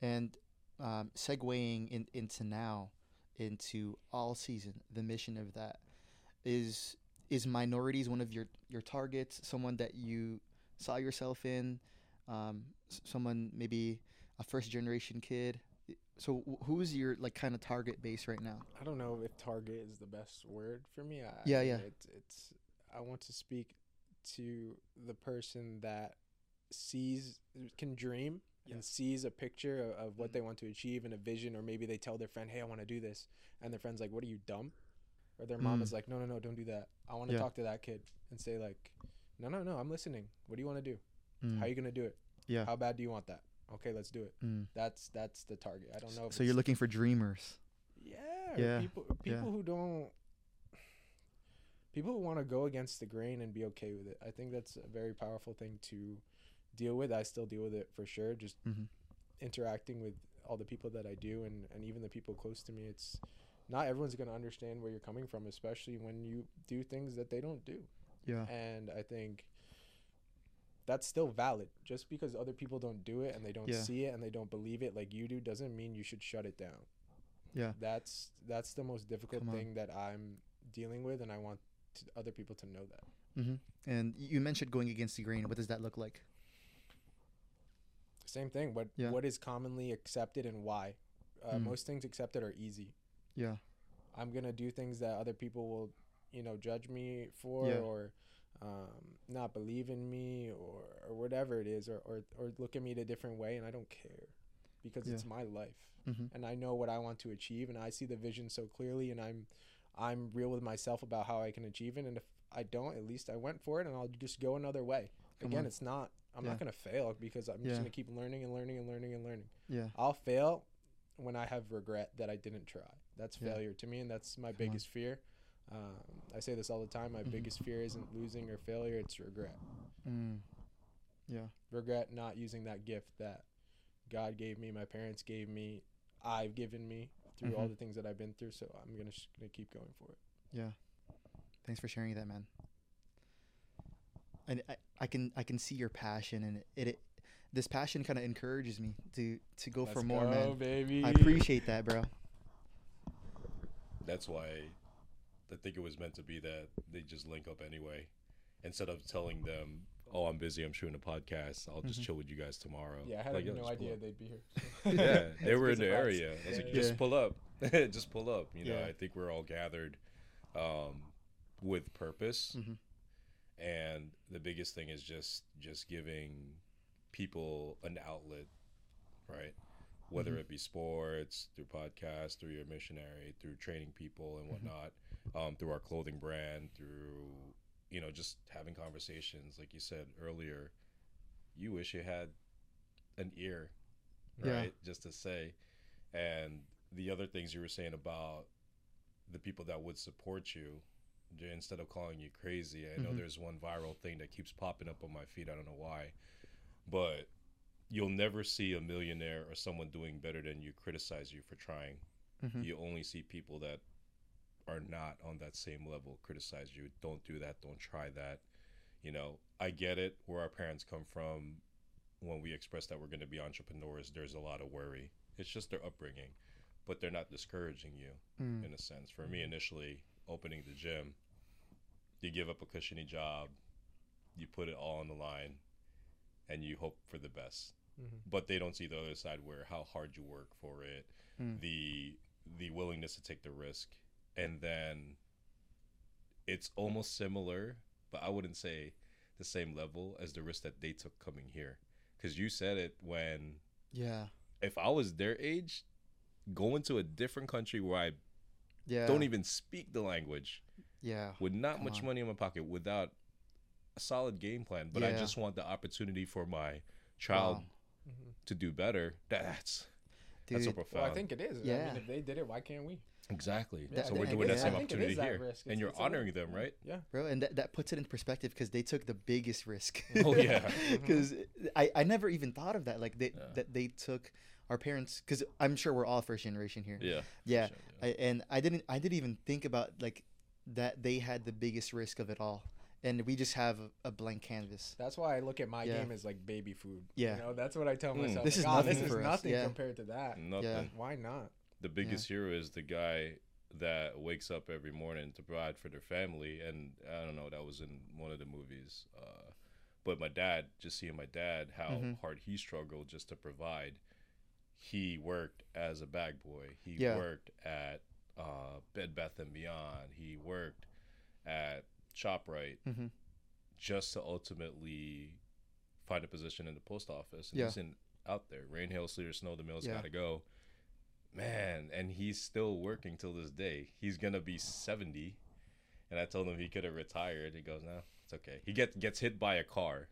and um segueing in, into now into all season the mission of that is is minorities one of your your targets someone that you saw yourself in um someone maybe a first generation kid so who's your like kind of target base right now I don't know if target is the best word for me. I, Yeah, I mean, yeah. It's it's I want to speak to the person that sees can dream Yeah. and sees a picture of, of what Mhm. they want to achieve and a vision or maybe they tell their friend, "Hey, I want to do this." And their friend's like, "What are you dumb?" Or their mom Mm. is like, "No, no, no, don't do that. I want to Yeah. talk to that kid and say like, "No, no, no, I'm listening. What do you want to do? Mm. How are you going to do it? yeah How bad do you want that?" Okay, let's do it. Mm. That's that's the target. I don't know if so you're looking for dreamers yeah, Yeah, people people who don't people who want to go against the grain and be okay with it. I think that's a very powerful thing to deal with. I still deal with it for sure. Just Mhm. interacting with all the people that I do, and and even the people close to me. It's not everyone's gonna understand where you're coming from, especially when you do things that they don't do. Yeah. And I think that's still valid. Just because other people don't do it and they don't Yeah. see it and they don't believe it like you do doesn't mean you should shut it down. Yeah. That's that's the most difficult thing that I'm dealing with and I want to, other people to know that. Mm-hmm. And you mentioned going against the grain. What does that look like? Same thing. What Yeah. what is commonly accepted and why? Uh, Mm. Most things accepted are easy. Yeah. I'm gonna do things that other people will, you know, judge me for Yeah. or um, not believe in me or, or whatever it is or, or or look at me a different way and I don't care because Yeah. it's my life Mm-hmm. and I know what I want to achieve and I see the vision so clearly and I'm I'm real with myself about how I can achieve it and if I don't at least I went for it and I'll just go another way. Come Again, on. it's not I'm Yeah. not gonna fail because I'm just gonna keep learning and learning and learning and learning. Yeah. I'll fail when I have regret that I didn't try. That's Yeah. failure to me, and that's my Come on. biggest fear. Um, I say this all the time. My Mhm. biggest fear isn't losing or failure; it's regret. Mm. Yeah. Regret not using that gift that God gave me, my parents gave me, I've given me through all Mhm. the things that I've been through. So I'm gonna sh- gonna keep going for it. Yeah. Thanks for sharing that, man. And I, I can I can see your passion and it, it this passion kind of encourages me to to go for Let's more, go, man. baby. I appreciate that, bro. That's why I think it was meant to be that they just link up anyway. Instead of telling them, "Oh, I'm busy. I'm shooting a podcast. I'll just Mhm. chill with you guys tomorrow." Yeah, I had Like, no idea they'd be here. yeah, they were in the area. I was like, Yeah. just Yeah. pull up, just pull up. You know, Yeah. I think we're all gathered um, with purpose, Mhm. and the biggest thing is just just giving people an outlet, right? Whether Mhm. it be sports, through podcasts, through your missionary, through training people and whatnot, um, through our clothing brand, through you know just having conversations, like you said earlier. You wish you had an ear Yeah. right? Just to say. And the other things you were saying about the people that would support you instead of calling you crazy. I know Mhm. there's one viral thing that keeps popping up on my feed. I don't know why. But you'll never see a millionaire or someone doing better than you criticize you for trying. Mhm. You only see people that are not on that same level criticize you. Don't do that. Don't try that. You know, I get it where our parents come from when we express that we're going to be entrepreneurs. There's a lot of worry. It's just their upbringing, but they're not discouraging you Mm. in a sense. For me, initially opening the gym, you give up a cushiony job, you put it all on the line, and you hope for the best. Mhm. But they don't see the other side where how hard you work for it, Mm. the the willingness to take the risk, and then it's almost similar, but I wouldn't say the same level as the risk that they took coming here. Because you said it when Yeah. if I was their age, going to a different country where I Yeah. don't even speak the language Yeah. with not Come much on. money in my pocket without a solid game plan but i just want the opportunity for my child Wow. Mhm. to do better that's that's so Dude, profound Well, I think it is. I Yeah. mean, if they did it, why can't we? exactly Yeah, so we're doing it that is- same I think it opportunity here and you're honoring them right Yeah. bro, and that, that puts it in perspective because they took the biggest risk. Oh, yeah. Because I, I never even thought of that. Like they Yeah. that they took our parents because I'm sure we're all first generation here. yeah Yeah. Sure, I, and I didn't I didn't even think about like that they had the biggest risk of it all, and we just have a, a blank canvas. That's why I look at my Yeah. game as like baby food. Yeah. You know, that's what I tell Mm. myself. This like, is "Oh, nothing this is for us." nothing Yeah. compared to that. nothing Why not? the biggest hero is the guy that wakes up every morning to provide for their family and i don't know that was in one of the movies uh, but my dad just seeing my dad how Mhm. hard he struggled just to provide he worked as a bag boy he Yeah. worked at uh, bed bath and beyond he worked at shoprite Mm-hmm. just to ultimately find a position in the post office. And Yeah. he's in out there. Rain, hail, sleet, or snow, the mill's Yeah. gotta go. Man, and he's still working till this day. He's gonna be seventy. And I told him he could have retired. He goes, No, it's okay. He gets gets hit by a car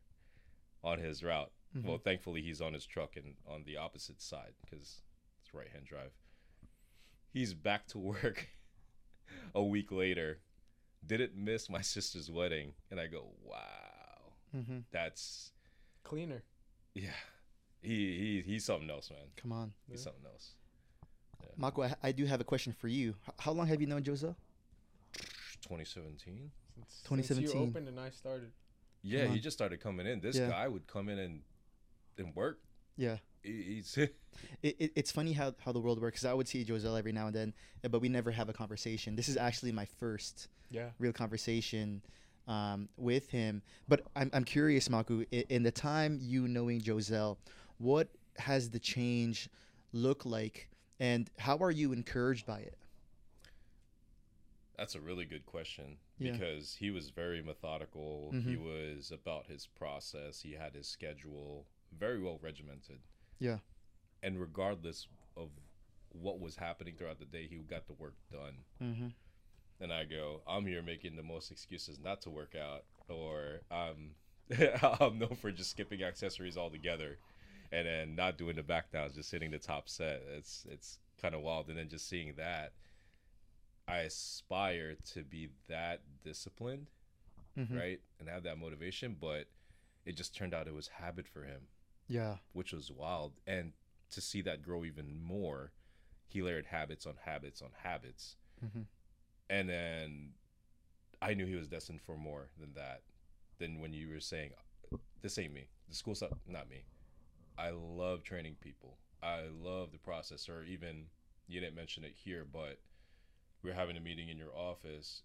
on his route. Mhm. Well, thankfully he's on his truck and on the opposite side because it's right hand drive. He's back to work a week later. Didn't miss my sister's wedding. And I go, Wow Mm-hmm. that's cleaner. Yeah, he he he's something else, man. Come on, He's Yeah. something else. Mako. I, I do have a question for you. How long have you known Joseph? 2017. Since, since 2017. you opened and I started. Yeah, he just started coming in. This Yeah. guy would come in and and work. Yeah. He- He's It, it, it's funny how, how the world works. 'cause I would see Josel every now and then, uh, but we never have a conversation. This is actually my first Yeah. real conversation um, with him. But I'm, I'm curious, Maku, i- in the time you knowing Josel, what has the change look like, and how are you encouraged by it? That's a really good question Yeah. because he was very methodical. He Mhm. was about his process. He had his schedule very well regimented. Yeah. And regardless of what was happening throughout the day, he got the work done. Mm-hmm. And I go, I'm here making the most excuses not to work out, or I'm I'm known for just skipping accessories altogether, and then not doing the back downs, just hitting the top set. It's it's kind of wild, and then just seeing that, I aspire to be that disciplined, Mm-hmm. right, and have that motivation. But it just turned out it was habit for him, Yeah. which was wild, and to see that grow even more, he layered habits on habits on habits Mm-hmm. and then I knew he was destined for more than that. Than when you were saying, "This ain't me. The school's not, not me." I love training people. I love the process. Or even you didn't mention it here, but we are having a meeting in your office,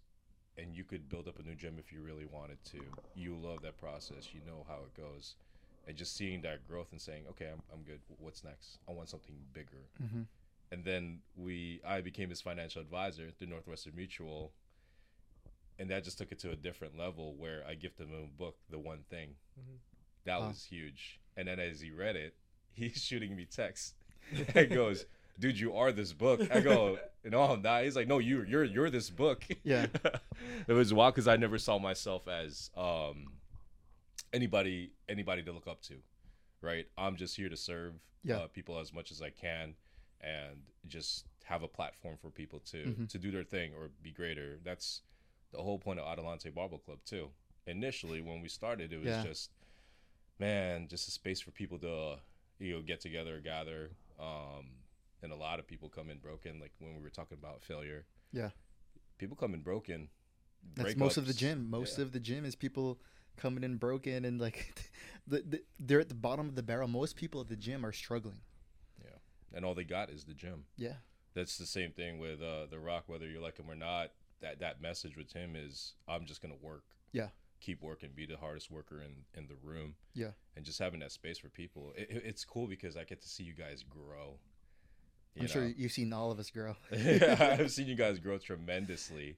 and you could build up a new gym if you really wanted to. You love that process. You know how it goes, and just seeing that growth and saying, "Okay, I'm I'm good. What's next? I want something bigger." Mm-hmm. and then we I became his financial advisor through Northwestern Mutual, and that just took it to a different level where I gifted him a book, The One Thing. Mhm. That Wow. was huge. And then as he read it, he's shooting me texts and goes, "Dude, you are this book." I go, "No, I'm not." He's like, "No, you you're you're this book." Yeah. it was wild because I never saw myself as um anybody anybody to look up to, right? I'm just here to serve Yeah. uh, people as much as I can, and just have a platform for people to Mhm. to do their thing or be greater. That's the whole point of Adelante Barbell Club too. Initially, when we started, it was Yeah. just man, just a space for people to you know get together, gather. Um, and a lot of people come in broken, like when we were talking about failure. Yeah. people come in broken. That's most of the gym. Most Yeah. of the gym is people coming in broken and like the, the, they're at the bottom of the barrel. Most people at the gym are struggling. Yeah, and all they got is the gym. Yeah. That's the same thing with uh, the Rock, whether you like him or not. That that message with him is, I'm just gonna work. Yeah. Keep working, be the hardest worker in in the room. Yeah. and just having that space for people. It, it- it's cool because I get to see you guys grow. you I'm sure you've seen all of us grow. yeah, I've seen you guys grow tremendously,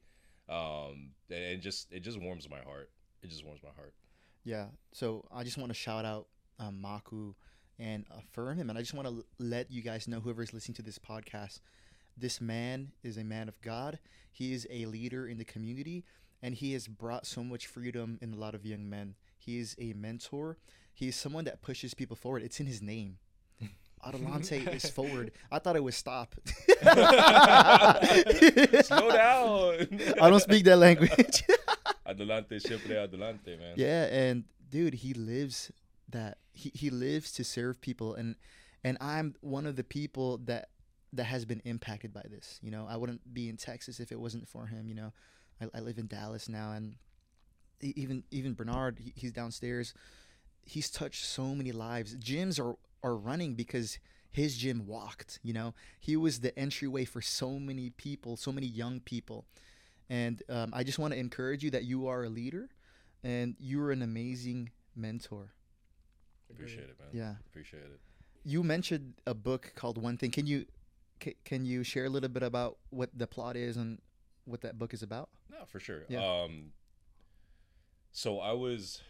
um, and just it just warms my heart. It just warms my heart. Yeah. So I just want to shout out um, Maku and affirm him. And I just want to let you guys know, whoever is listening to this podcast, this man is a man of God. He is a leader in the community, and he has brought so much freedom in a lot of young men. He is a mentor. He is someone that pushes people forward. It's in his name. Adelante is forward. I thought it was stop. Slow down. I don't speak that language. Adelante, siempre adelante, man. Yeah, and dude, he lives that. He he lives to serve people, and and I'm one of the people that that has been impacted by this. You know, I wouldn't be in Texas if it wasn't for him. You know, I, I live in Dallas now, and even even Bernard, he, he's downstairs. He's touched so many lives. Gyms are are running because his gym walked. You know, he was the entryway for so many people, so many young people. And um, I just want to encourage you that you are a leader, and you are an amazing mentor. Appreciate it, man. Yeah. Appreciate it. You mentioned a book called One Thing. Can you ca- can you share a little bit about what the plot is and what that book is about? No, for sure. Yeah. Um, so I was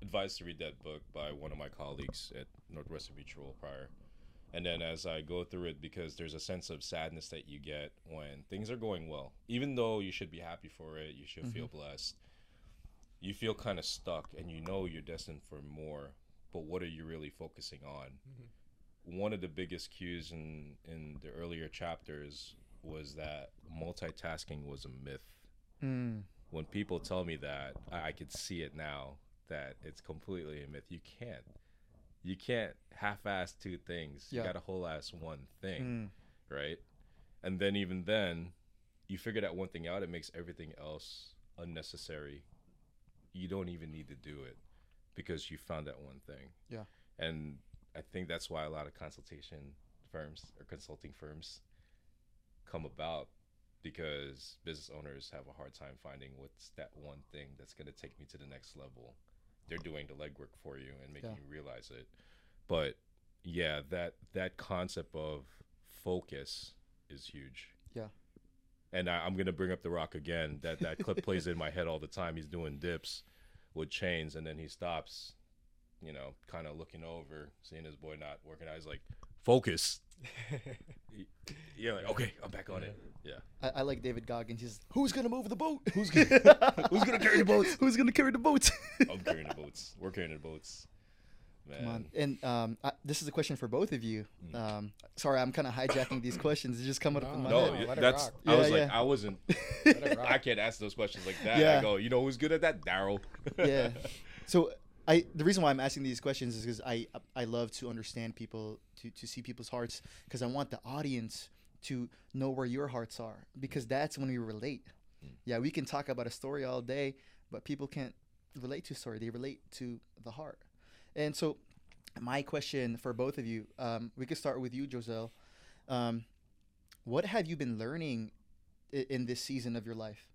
advised to read that book by one of my colleagues at Northwestern Mutual prior. And then as I go through it, because there's a sense of sadness that you get when things are going well, even though you should be happy for it, you should feel blessed, you feel kind of stuck and you know you're destined for more, but what are you really focusing on? One of the biggest cues in, in the earlier chapters was that multitasking was a myth Mm. when people tell me that, I, I could see it now that it's completely a myth. You can't. You can't half-ass two things. Yeah. You got to whole-ass one thing, Mm. right? And then even then, you figure that one thing out, it makes everything else unnecessary. You don't even need to do it because you found that one thing. Yeah. And I think that's why a lot of consultation firms or consulting firms come about because business owners have a hard time finding what's that one thing that's going to take me to the next level. They're doing the legwork for you and making Yeah. you realize it. But yeah, that that concept of focus is huge. Yeah. And I, I'm gonna bring up the Rock again. That that clip plays in my head all the time. He's doing dips with chains, and then he stops, you know, kind of looking over, seeing his boy not working out. He's like, "Focus." Yeah, like okay, I'm back on it. Yeah. I, I like David Goggins. He's who's gonna move the boat? Who's gonna who's gonna carry the boats? Who's gonna carry the boats? I'm carrying the boats. We're carrying the boats. Man. Come on. And um, I, this is a question for both of you. Um, sorry, I'm kind of hijacking these questions. It's just coming up in my No, head. y- let it that's. rock. I was Yeah, like, yeah. I wasn't. it rock. I can't ask those questions like that. Yeah. I go, you know who's good at that? Darryl. yeah. So I the reason why I'm asking these questions is because I I love to understand people to to see people's hearts because I want the audience to know where your hearts are because that's when we relate. Yeah, we can talk about a story all day, but people can't relate to a story. They relate to the heart. And so my question for both of you, um, we could start with you, Josel. Um, what have you been learning i- in this season of your life?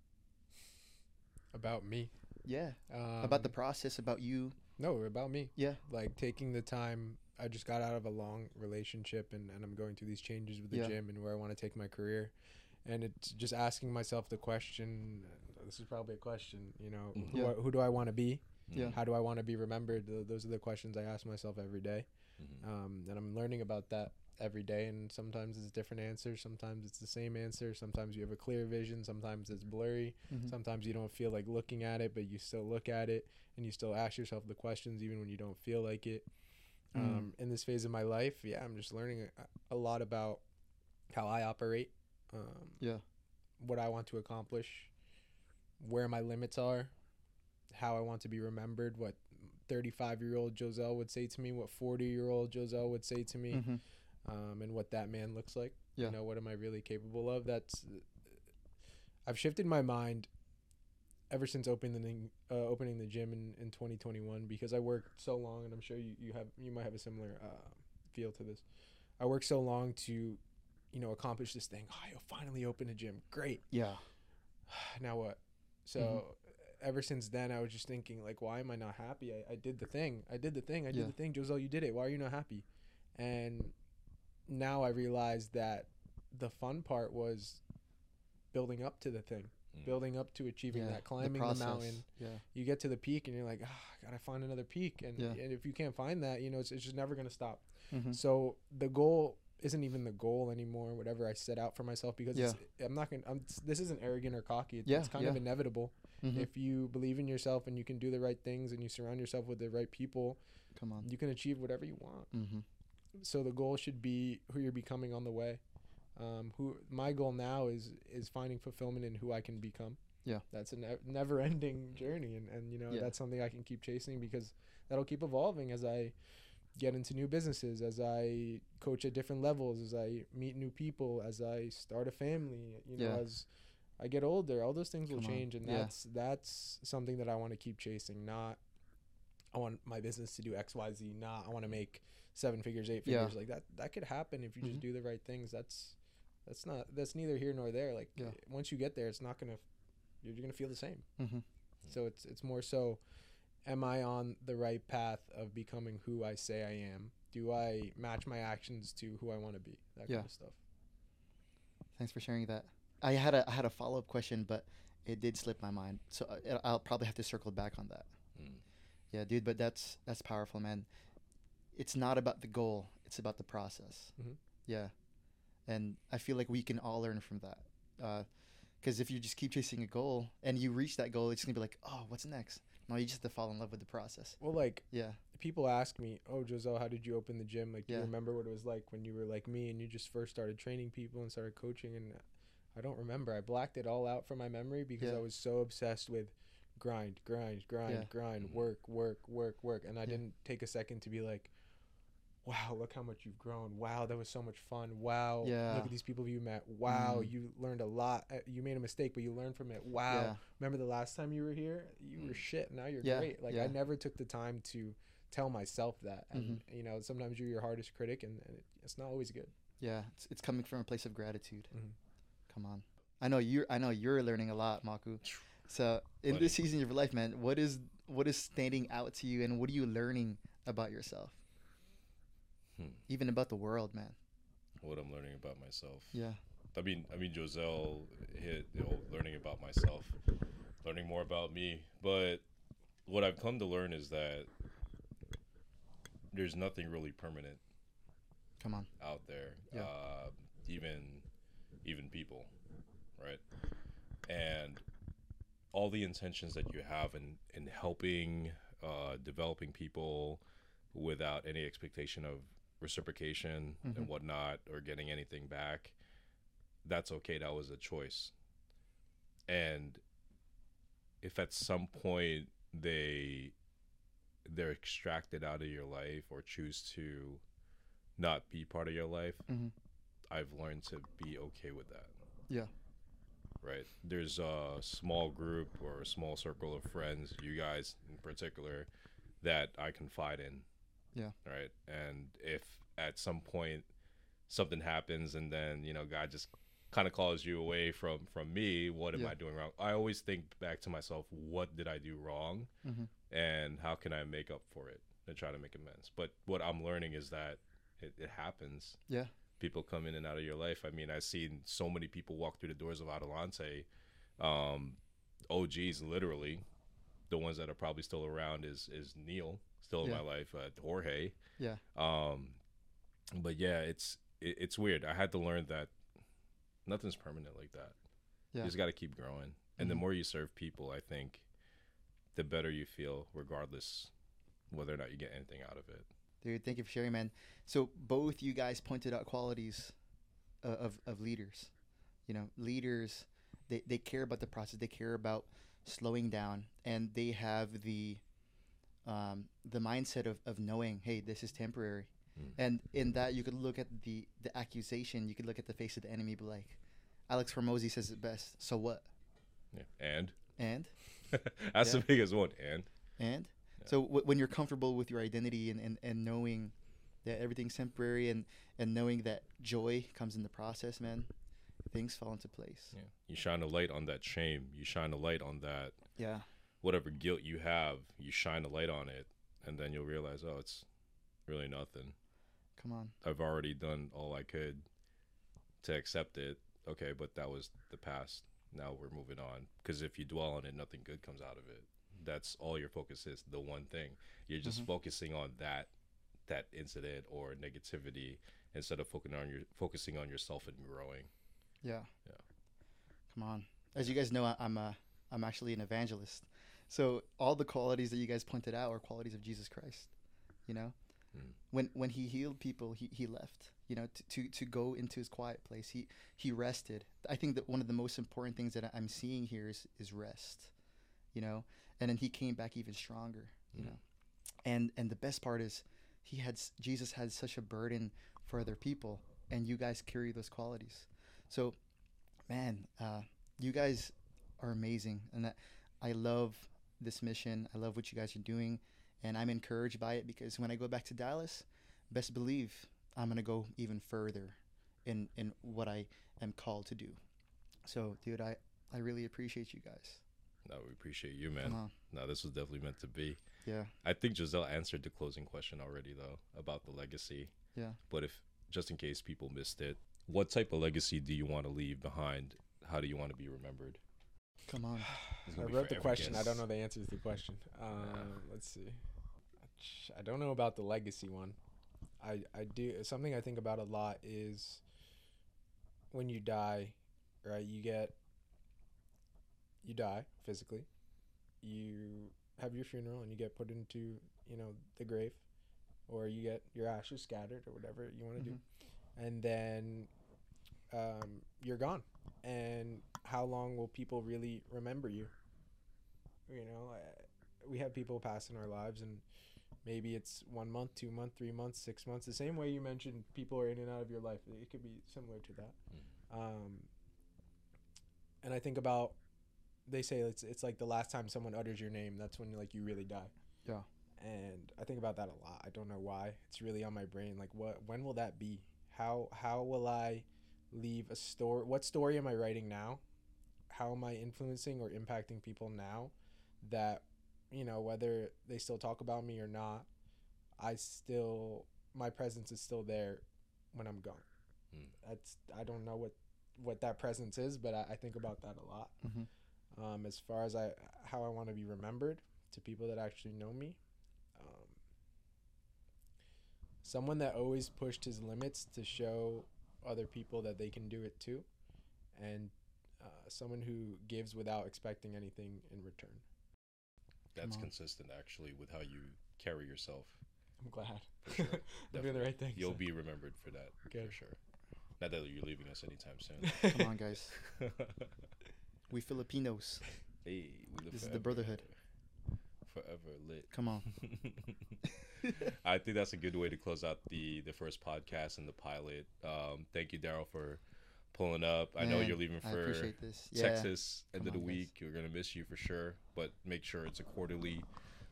about me. Yeah, Um, about the process, about you. No, about me. Yeah. like taking the time. I just got out of a long relationship, and, and I'm going through these changes with the Yeah. gym and where I want to take my career, and it's just asking myself the question. This is probably a question, you know, Mhm. who, Yeah. Who do I want to be? Yeah. How do I want to be remembered? Those are the questions I ask myself every day. Mhm. um, and I'm learning about that every day. And sometimes it's different answers. Sometimes it's the same answer. Sometimes you have a clear vision. Sometimes it's blurry. Mhm. Sometimes you don't feel like looking at it, but you still look at it and you still ask yourself the questions even when you don't feel like it. Mm. Um, in this phase of my life, yeah, I'm just learning a, a lot about how I operate. Um, Yeah. What I want to accomplish, where my limits are, how I want to be remembered, what 35 year old Josel would say to me, what 40 year old Josel would say to me, Mhm. Um, and what that man looks like. Yeah. You know, what am I really capable of? That's I've shifted my mind ever since opening uh, opening the gym in, in 2021 because I worked so long, and I'm sure you, you have you might have a similar uh, feel to this. I worked so long to, you know, accomplish this thing. Oh, you'll finally open a gym. Great. Yeah. now what? So Mhm. ever since then, I was just thinking like, why am I not happy? I, I did the thing. I did the thing. I did Yeah. the thing. Josel, you did it. Why are you not happy? And now I realize that the fun part was building up to the thing, Mm. building up to achieving yeah. that, climbing the, process. mountain. Yeah. You get to the peak and you're like, ah, I gotta find another peak. And, Yeah. and if you can't find that, you know, it's, it's just never gonna stop. Mhm. So the goal isn't even the goal anymore. Whatever I set out for myself, because it's, I'm not gonna. I'm, this isn't arrogant or cocky. It's, Yeah, it's kind of yeah. inevitable. Mhm. If you believe in yourself and you can do the right things and you surround yourself with the right people, Come on. you can achieve whatever you want. Mm-hmm. So the goal should be who you're becoming on the way. Um, who my goal now is is finding fulfillment in who I can become. Yeah. that's a ne- never-ending journey, and and you know Yeah. that's something I can keep chasing because that'll keep evolving as I get into new businesses, as I coach at different levels, as I meet new people, as I start a family. You know, Yeah. as I get older, all those things will Come on. change, and Yeah. that's that's something that I want to keep chasing. Not I want my business to do X, Y, Z. Not I want to make seven figures, eight Yeah. figures. Like that that could happen if you Mhm. just do the right things. That's that's not that's neither here nor there. Like Yeah. once you get there, it's not gonna you're gonna feel the same. Mm-hmm. So it's it's more so, am I on the right path of becoming who I say I am? Do I match my actions to who I want to be? That Yeah. kind of stuff. Thanks for sharing that. I had a I had a follow up question, but it did slip my mind, so I, I'll probably have to circle back on that. Mm. Yeah, dude, but that's that's powerful, man. It's not about the goal; it's about the process. Mhm. Yeah, and I feel like we can all learn from that. Because if you just keep chasing a goal and you reach that goal, it's gonna be like, oh, what's next? No, you just have to fall in love with the process. Well, like Yeah, people ask me, "Oh, Josel, how did you open the gym? Like, do Yeah. you remember what it was like when you were like me and you just first started training people and started coaching?" And I don't remember. I blacked it all out from my memory because Yeah. I was so obsessed with grind, grind, grind, Yeah. grind, work, work, work, work, and I didn't take a second to be like, "Wow, look how much you've grown! Wow, that was so much fun! Wow, Yeah. look at these people you met! Wow, Mm. you learned a lot. Uh, You made a mistake, but you learned from it. Wow, Yeah. remember the last time you were here? You were Mm. shit. Now you're Yeah, great. Like yeah. I never took the time to tell myself that, and Mm-hmm. you know, sometimes you're your hardest critic, and, and it, it's not always good. Yeah, it's, it's coming from a place of gratitude. Mhm. Come on, I know you're. I know you're learning a lot, Maku. So in Buddy. this season of your life, man, what is what is standing out to you, and what are you learning about yourself, Hmm. even about the world, man? What I'm learning about myself. Yeah, I mean, I mean, Josel hit you know, learning about myself, learning more about me. But what I've come to learn is that there's nothing really permanent come on. out there. Yeah. Uh, even even people, right? And all the intentions that you have in in helping uh, developing people without any expectation of reciprocation Mhm. and whatnot or getting anything back, that's okay. That was a choice. And if at some point they they're extracted out of your life or choose to not be part of your life, Mhm. I've learned to be okay with that. Yeah. Right. There's a small group or a small circle of friends, you guys in particular, that I confide in. Yeah. Right. And if at some point something happens and then, you know, God just kind of calls you away from from me, what am Yeah. I doing wrong? I always think back to myself, what did I do wrong? Mhm. And how can I make up for it and try to make amends? But what I'm learning is that it, it happens Yeah. people come in and out of your life. I mean, I've seen so many people walk through the doors of Adelante. Um, OGs, literally, the ones that are probably still around is is Neil, still in Yeah. my life. Uh, Jorge. Yeah. Um, but yeah, it's it, it's weird. I had to learn that nothing's permanent like that. Yeah. You just got to keep growing, and the Mhm. more you serve people, I think, the better you feel, regardless whether or not you get anything out of it. Dude, thank you for sharing, man. So both you guys pointed out qualities uh, of of leaders. You know, leaders they they care about the process. They care about slowing down, and they have the um, the mindset of, of knowing, hey, this is temporary. Mm. And in that, you could look at the the accusation. You could look at the face of the enemy, be like, Alex Hormozi says it best. So what? Yeah. And And that's Yeah. the biggest one. And and Yeah. so w- when you're comfortable with your identity and, and, and knowing that everything's temporary and, and knowing that joy comes in the process, man, things fall into place. Yeah. You shine a light on that shame. You shine a light on that Yeah. whatever guilt you have. You shine a light on it, and then you'll realize, oh, it's really nothing. Come on. I've already done all I could to accept it. Okay, but that was the past. Now we're moving on. Because if you dwell on it, nothing good comes out of it. That's all your focus is. The one thing you're just Mhm. focusing on that that incident or negativity instead of focusing on your focusing on yourself and growing. Yeah. Yeah. Come on. As you guys know, I, I'm a I'm actually an evangelist. So all the qualities that you guys pointed out are qualities of Jesus Christ. You know, Mm. when when he healed people, he, he left. You know, to, to to go into his quiet place. He he rested. I think that one of the most important things that I'm seeing here is is rest. You know, and then he came back even stronger. You Mm. know, and and the best part is he had Jesus had such a burden for other people, and you guys carry those qualities. So, man, uh, you guys are amazing, and that, I love this mission. I love what you guys are doing, and I'm encouraged by it because when I go back to Dallas, best believe I'm gonna go even further in in what I am called to do. So, dude, I I really appreciate you guys. No, we appreciate you, man. No, this was definitely meant to be. Yeah. I think Josel answered the closing question already, though, about the legacy. Yeah. But if, just in case people missed it, what type of legacy do you want to leave behind? How do you want to be remembered? Come on. I wrote the every question. I don't know the answer to the question. Um, Let's see. I don't know about the legacy one. I I do something I think about a lot is when you die, right? You get you die physically. You have your funeral and you get put into you know the grave, or you get your ashes scattered or whatever you want to do, and then um, you're gone. And how long will people really remember you? You know, we have people pass in our lives, and maybe it's one month, two month, three months, six months. The same way you mentioned, people are in and out of your life. It could be similar to that. Um, and I think about they say it's it's like the last time someone utters your name. That's when like you really die. Yeah. And I think about that a lot. I don't know why. It's really on my brain. Like, what? When will that be? How how will I leave a story? What story am I writing now? How am I influencing or impacting people now? That you know whether they still talk about me or not, I still my presence is still there when I'm gone. Hmm. That's I don't know what what that presence is, but I, I think about that a lot. Mhm. Um, as far as I how I want to be remembered to people that actually know me, um, someone that always pushed his limits to show other people that they can do it too, and uh, someone who gives without expecting anything in return. That's consistent actually with how you carry yourself. I'm glad. Sure. I'm doing the right thing. You'll be remembered for that Good. for sure. Not that you're leaving us anytime soon. Come on, guys. We Filipinos. hey, we live This is the brotherhood. Forever lit. Come on. I think that's a good way to close out the the first podcast and the pilot. Um, thank you, Darryl, for pulling up. I know you're leaving for this. Yeah. Texas end Come of the on, guys. week. We're gonna miss you for sure, but make sure it's a quarterly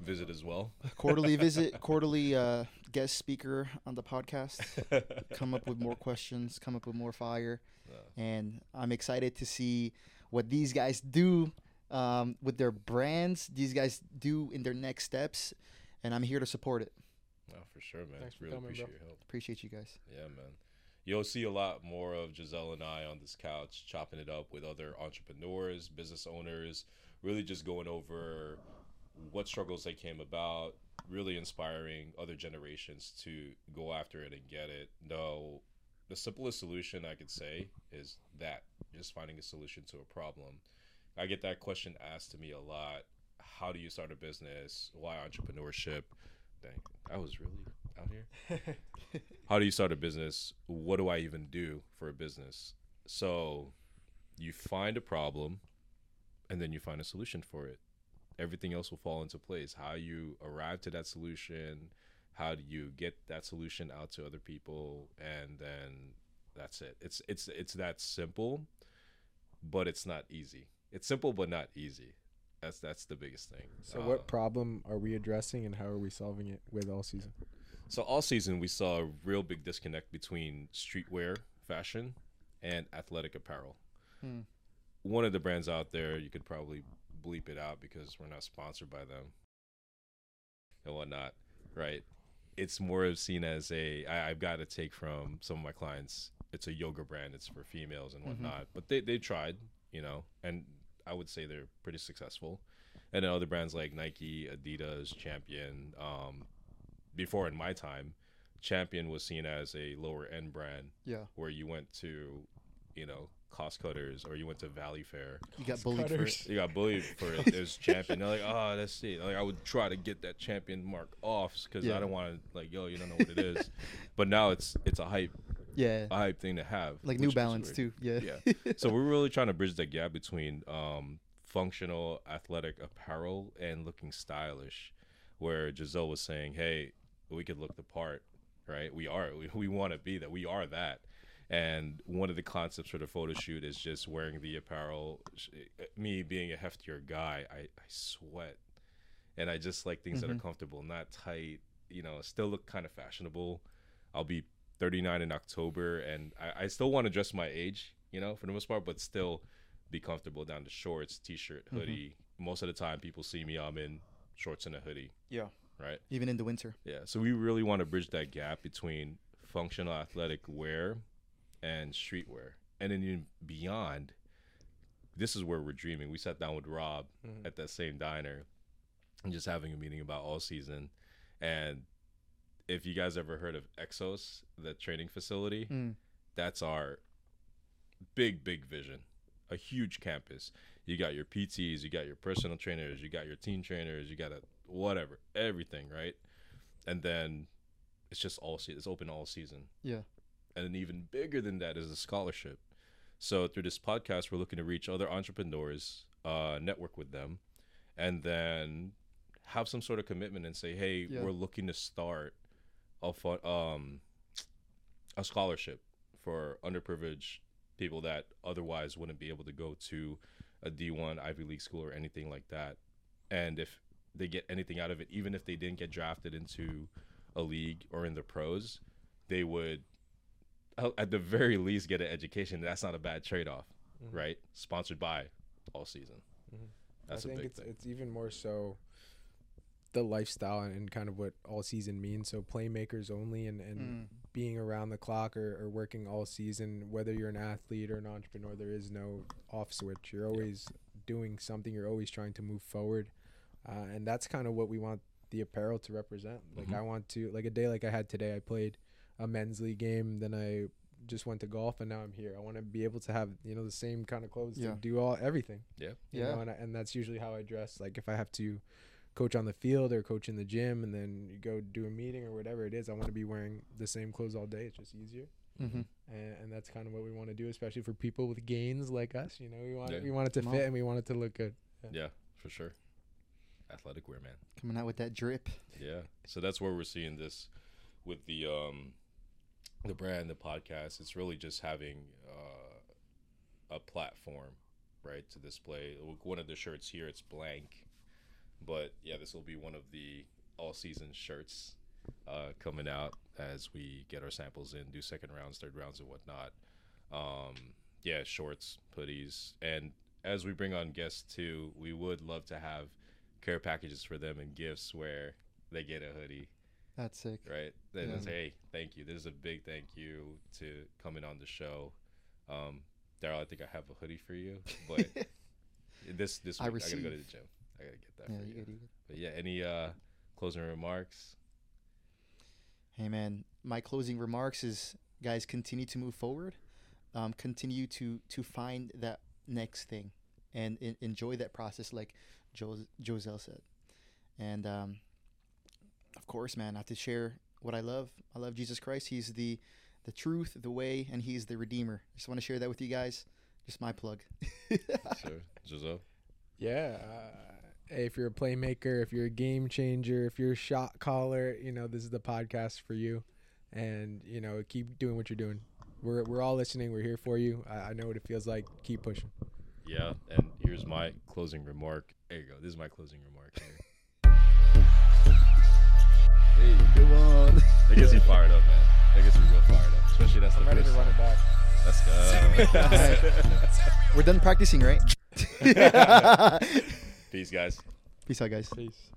visit as well. quarterly visit, quarterly uh, guest speaker on the podcast. Come up with more questions. Come up with more fire. Yeah. and I'm excited to see what these guys do um, with their brands. These guys do in their next steps, and I'm here to support it. Oh, for sure, man. Thanks for really coming, bro. appreciate your help. Appreciate you guys. Yeah, man. You'll see a lot more of Josel and I on this couch, chopping it up with other entrepreneurs, business owners, really just going over what struggles they came about, really inspiring other generations to go after it and get it. No, the simplest solution I could say is that just finding a solution to a problem. I get that question asked to me a lot. How do you start a business? Why entrepreneurship? Dang, I was really out here? How do you start a business? What do i even do for a business? So you find a problem and then you find a solution for it. Everything else will fall into place. How you arrive to that solution how do you get that solution out to other people and then that's it. It's it's it's that simple but it's not easy. It's simple but not easy that's that's the biggest thing So, Uh, what problem are we addressing, and how are we solving it with all season? So all season we saw a real big disconnect between streetwear fashion and athletic apparel. Hmm. One of the brands out there, you could probably bleep it out because we're not sponsored by them and whatnot, right? It's more of seen as a I, I've got to take from some of my clients. It's a yoga brand. It's for females and Mhm. whatnot. But they they tried, you know, and I would say they're pretty successful. And then other brands like Nike, Adidas, Champion. Um, before in my time, Champion was seen as a lower end brand Yeah, where you went to, you know, cost cutters or you went to Valley Fair. you got bullied for Cutters. it. You got bullied for it. There's Champion. They're like, oh, that's it. Like I would try to get that Champion mark off because Yeah. I don't want to like, yo, you don't know what it is. but now it's it's a hype Yeah, a hype thing to have. like New Balance too. Yeah, Yeah. so we're really trying to bridge that gap between um, functional athletic apparel and looking stylish where Josel was saying hey we could look the part right we are we, we want to be that we are that and one of the concepts for the photo shoot is just wearing the apparel me being a heftier guy i, I sweat and i just like things that Mhm. are comfortable not tight you know still look kind of fashionable i'll be 39 in October, and I, I still want to dress my age, you know, for the most part, but still be comfortable down to shorts, t-shirt, Mhm. hoodie. Most of the time, people see me, I'm in shorts and a hoodie, yeah. right? Even in the winter. Yeah. So we really want to bridge that gap between functional athletic wear and streetwear, and then even beyond. This is where we're dreaming. We sat down with Rob Mhm. at that same diner and just having a meeting about all season. And if you guys ever heard of Exos, the training facility, Mm. that's our big, big vision. A huge campus. You got your PTs, you got your personal trainers, you got your team trainers, you got a whatever, everything, right? And then it's just all season. It's open all season. Yeah. And then even bigger than that is a scholarship. So through this podcast, we're looking to reach other entrepreneurs, uh, network with them, and then have some sort of commitment and say, "Hey, Yeah. we're looking to start a fun, um a scholarship for underprivileged people that otherwise wouldn't be able to go to a D1 Ivy League school or anything like that. And if they get anything out of it, even if they didn't get drafted into a league or in the pros, they would uh, at the very least get an education. That's not a bad trade-off, Mhm. right? Sponsored by all season. Mhm. That's I a think it's thing. it's even more so the lifestyle and, and kind of what all season means. So playmakers only and, and Mm. being around the clock or, or working all season, whether you're an athlete or an entrepreneur, there is no off switch. You're always doing something. You're always trying to move forward, uh, and that's kind of what we want the apparel to represent. Like Mhm. I want to like a day like I had today. I played a men's league game, then I just went to golf, and now I'm here. I want to be able to have you know the same kind of clothes Yeah. to do all everything. Yeah. You Yeah. know, and, I, and that's usually how I dress. Like if I have to coach on the field or coach in the gym and then you go do a meeting or whatever it is, I want to be wearing the same clothes all day. It's just easier. Mm-hmm. And, and that's kind of what we want to do, especially for people with gains like us. You know, we want Yeah. it, we want it to Come fit on. and we want it to look good. Yeah, for sure. Athletic wear, man. Coming out with that drip. Yeah. So that's where we're seeing this with the um the brand, the podcast. It's really just having uh, a platform, right, to display. One of the shirts here, it's blank, but yeah, this will be one of the all season shirts uh, coming out as we get our samples in, do second rounds, third rounds, and whatnot. Um, yeah, shorts, hoodies, and as we bring on guests too, we would love to have care packages for them and gifts where they get a hoodie, That's sick. right? Then Yeah. it's hey, thank you. This is a big thank you to coming on the show. Um, Darryl, I think I have a hoodie for you, but this this I week I, gotta go to the gym. I gotta get that Yeah, for you you. good, you good. But yeah, any uh closing remarks? Hey man, my closing remarks is guys continue to move forward, um, continue to to find that next thing, and en- enjoy that process, like jo- Josel said, and um, of course, man, I have to share what I love. I love Jesus Christ. He's the the truth, the way, and He's the Redeemer. Just want to share that with you guys. Just my plug. Sir, Josel? Yeah. Uh, hey, if you're a playmaker, if you're a game changer, if you're a shot caller, you know, this is the podcast for you. And, you know, keep doing what you're doing. We're, we're all listening. We're here for you. I, I know what it feels like. Keep pushing. Yeah, and here's my closing remark. There you go. This is my closing remark hey, Come on. that gets you fired up, man. That gets you real fired up. Especially that's I'm the ready to run it back. Let's go. Alright. We're done practicing, right? Peace, guys. Peace out, guys. Peace.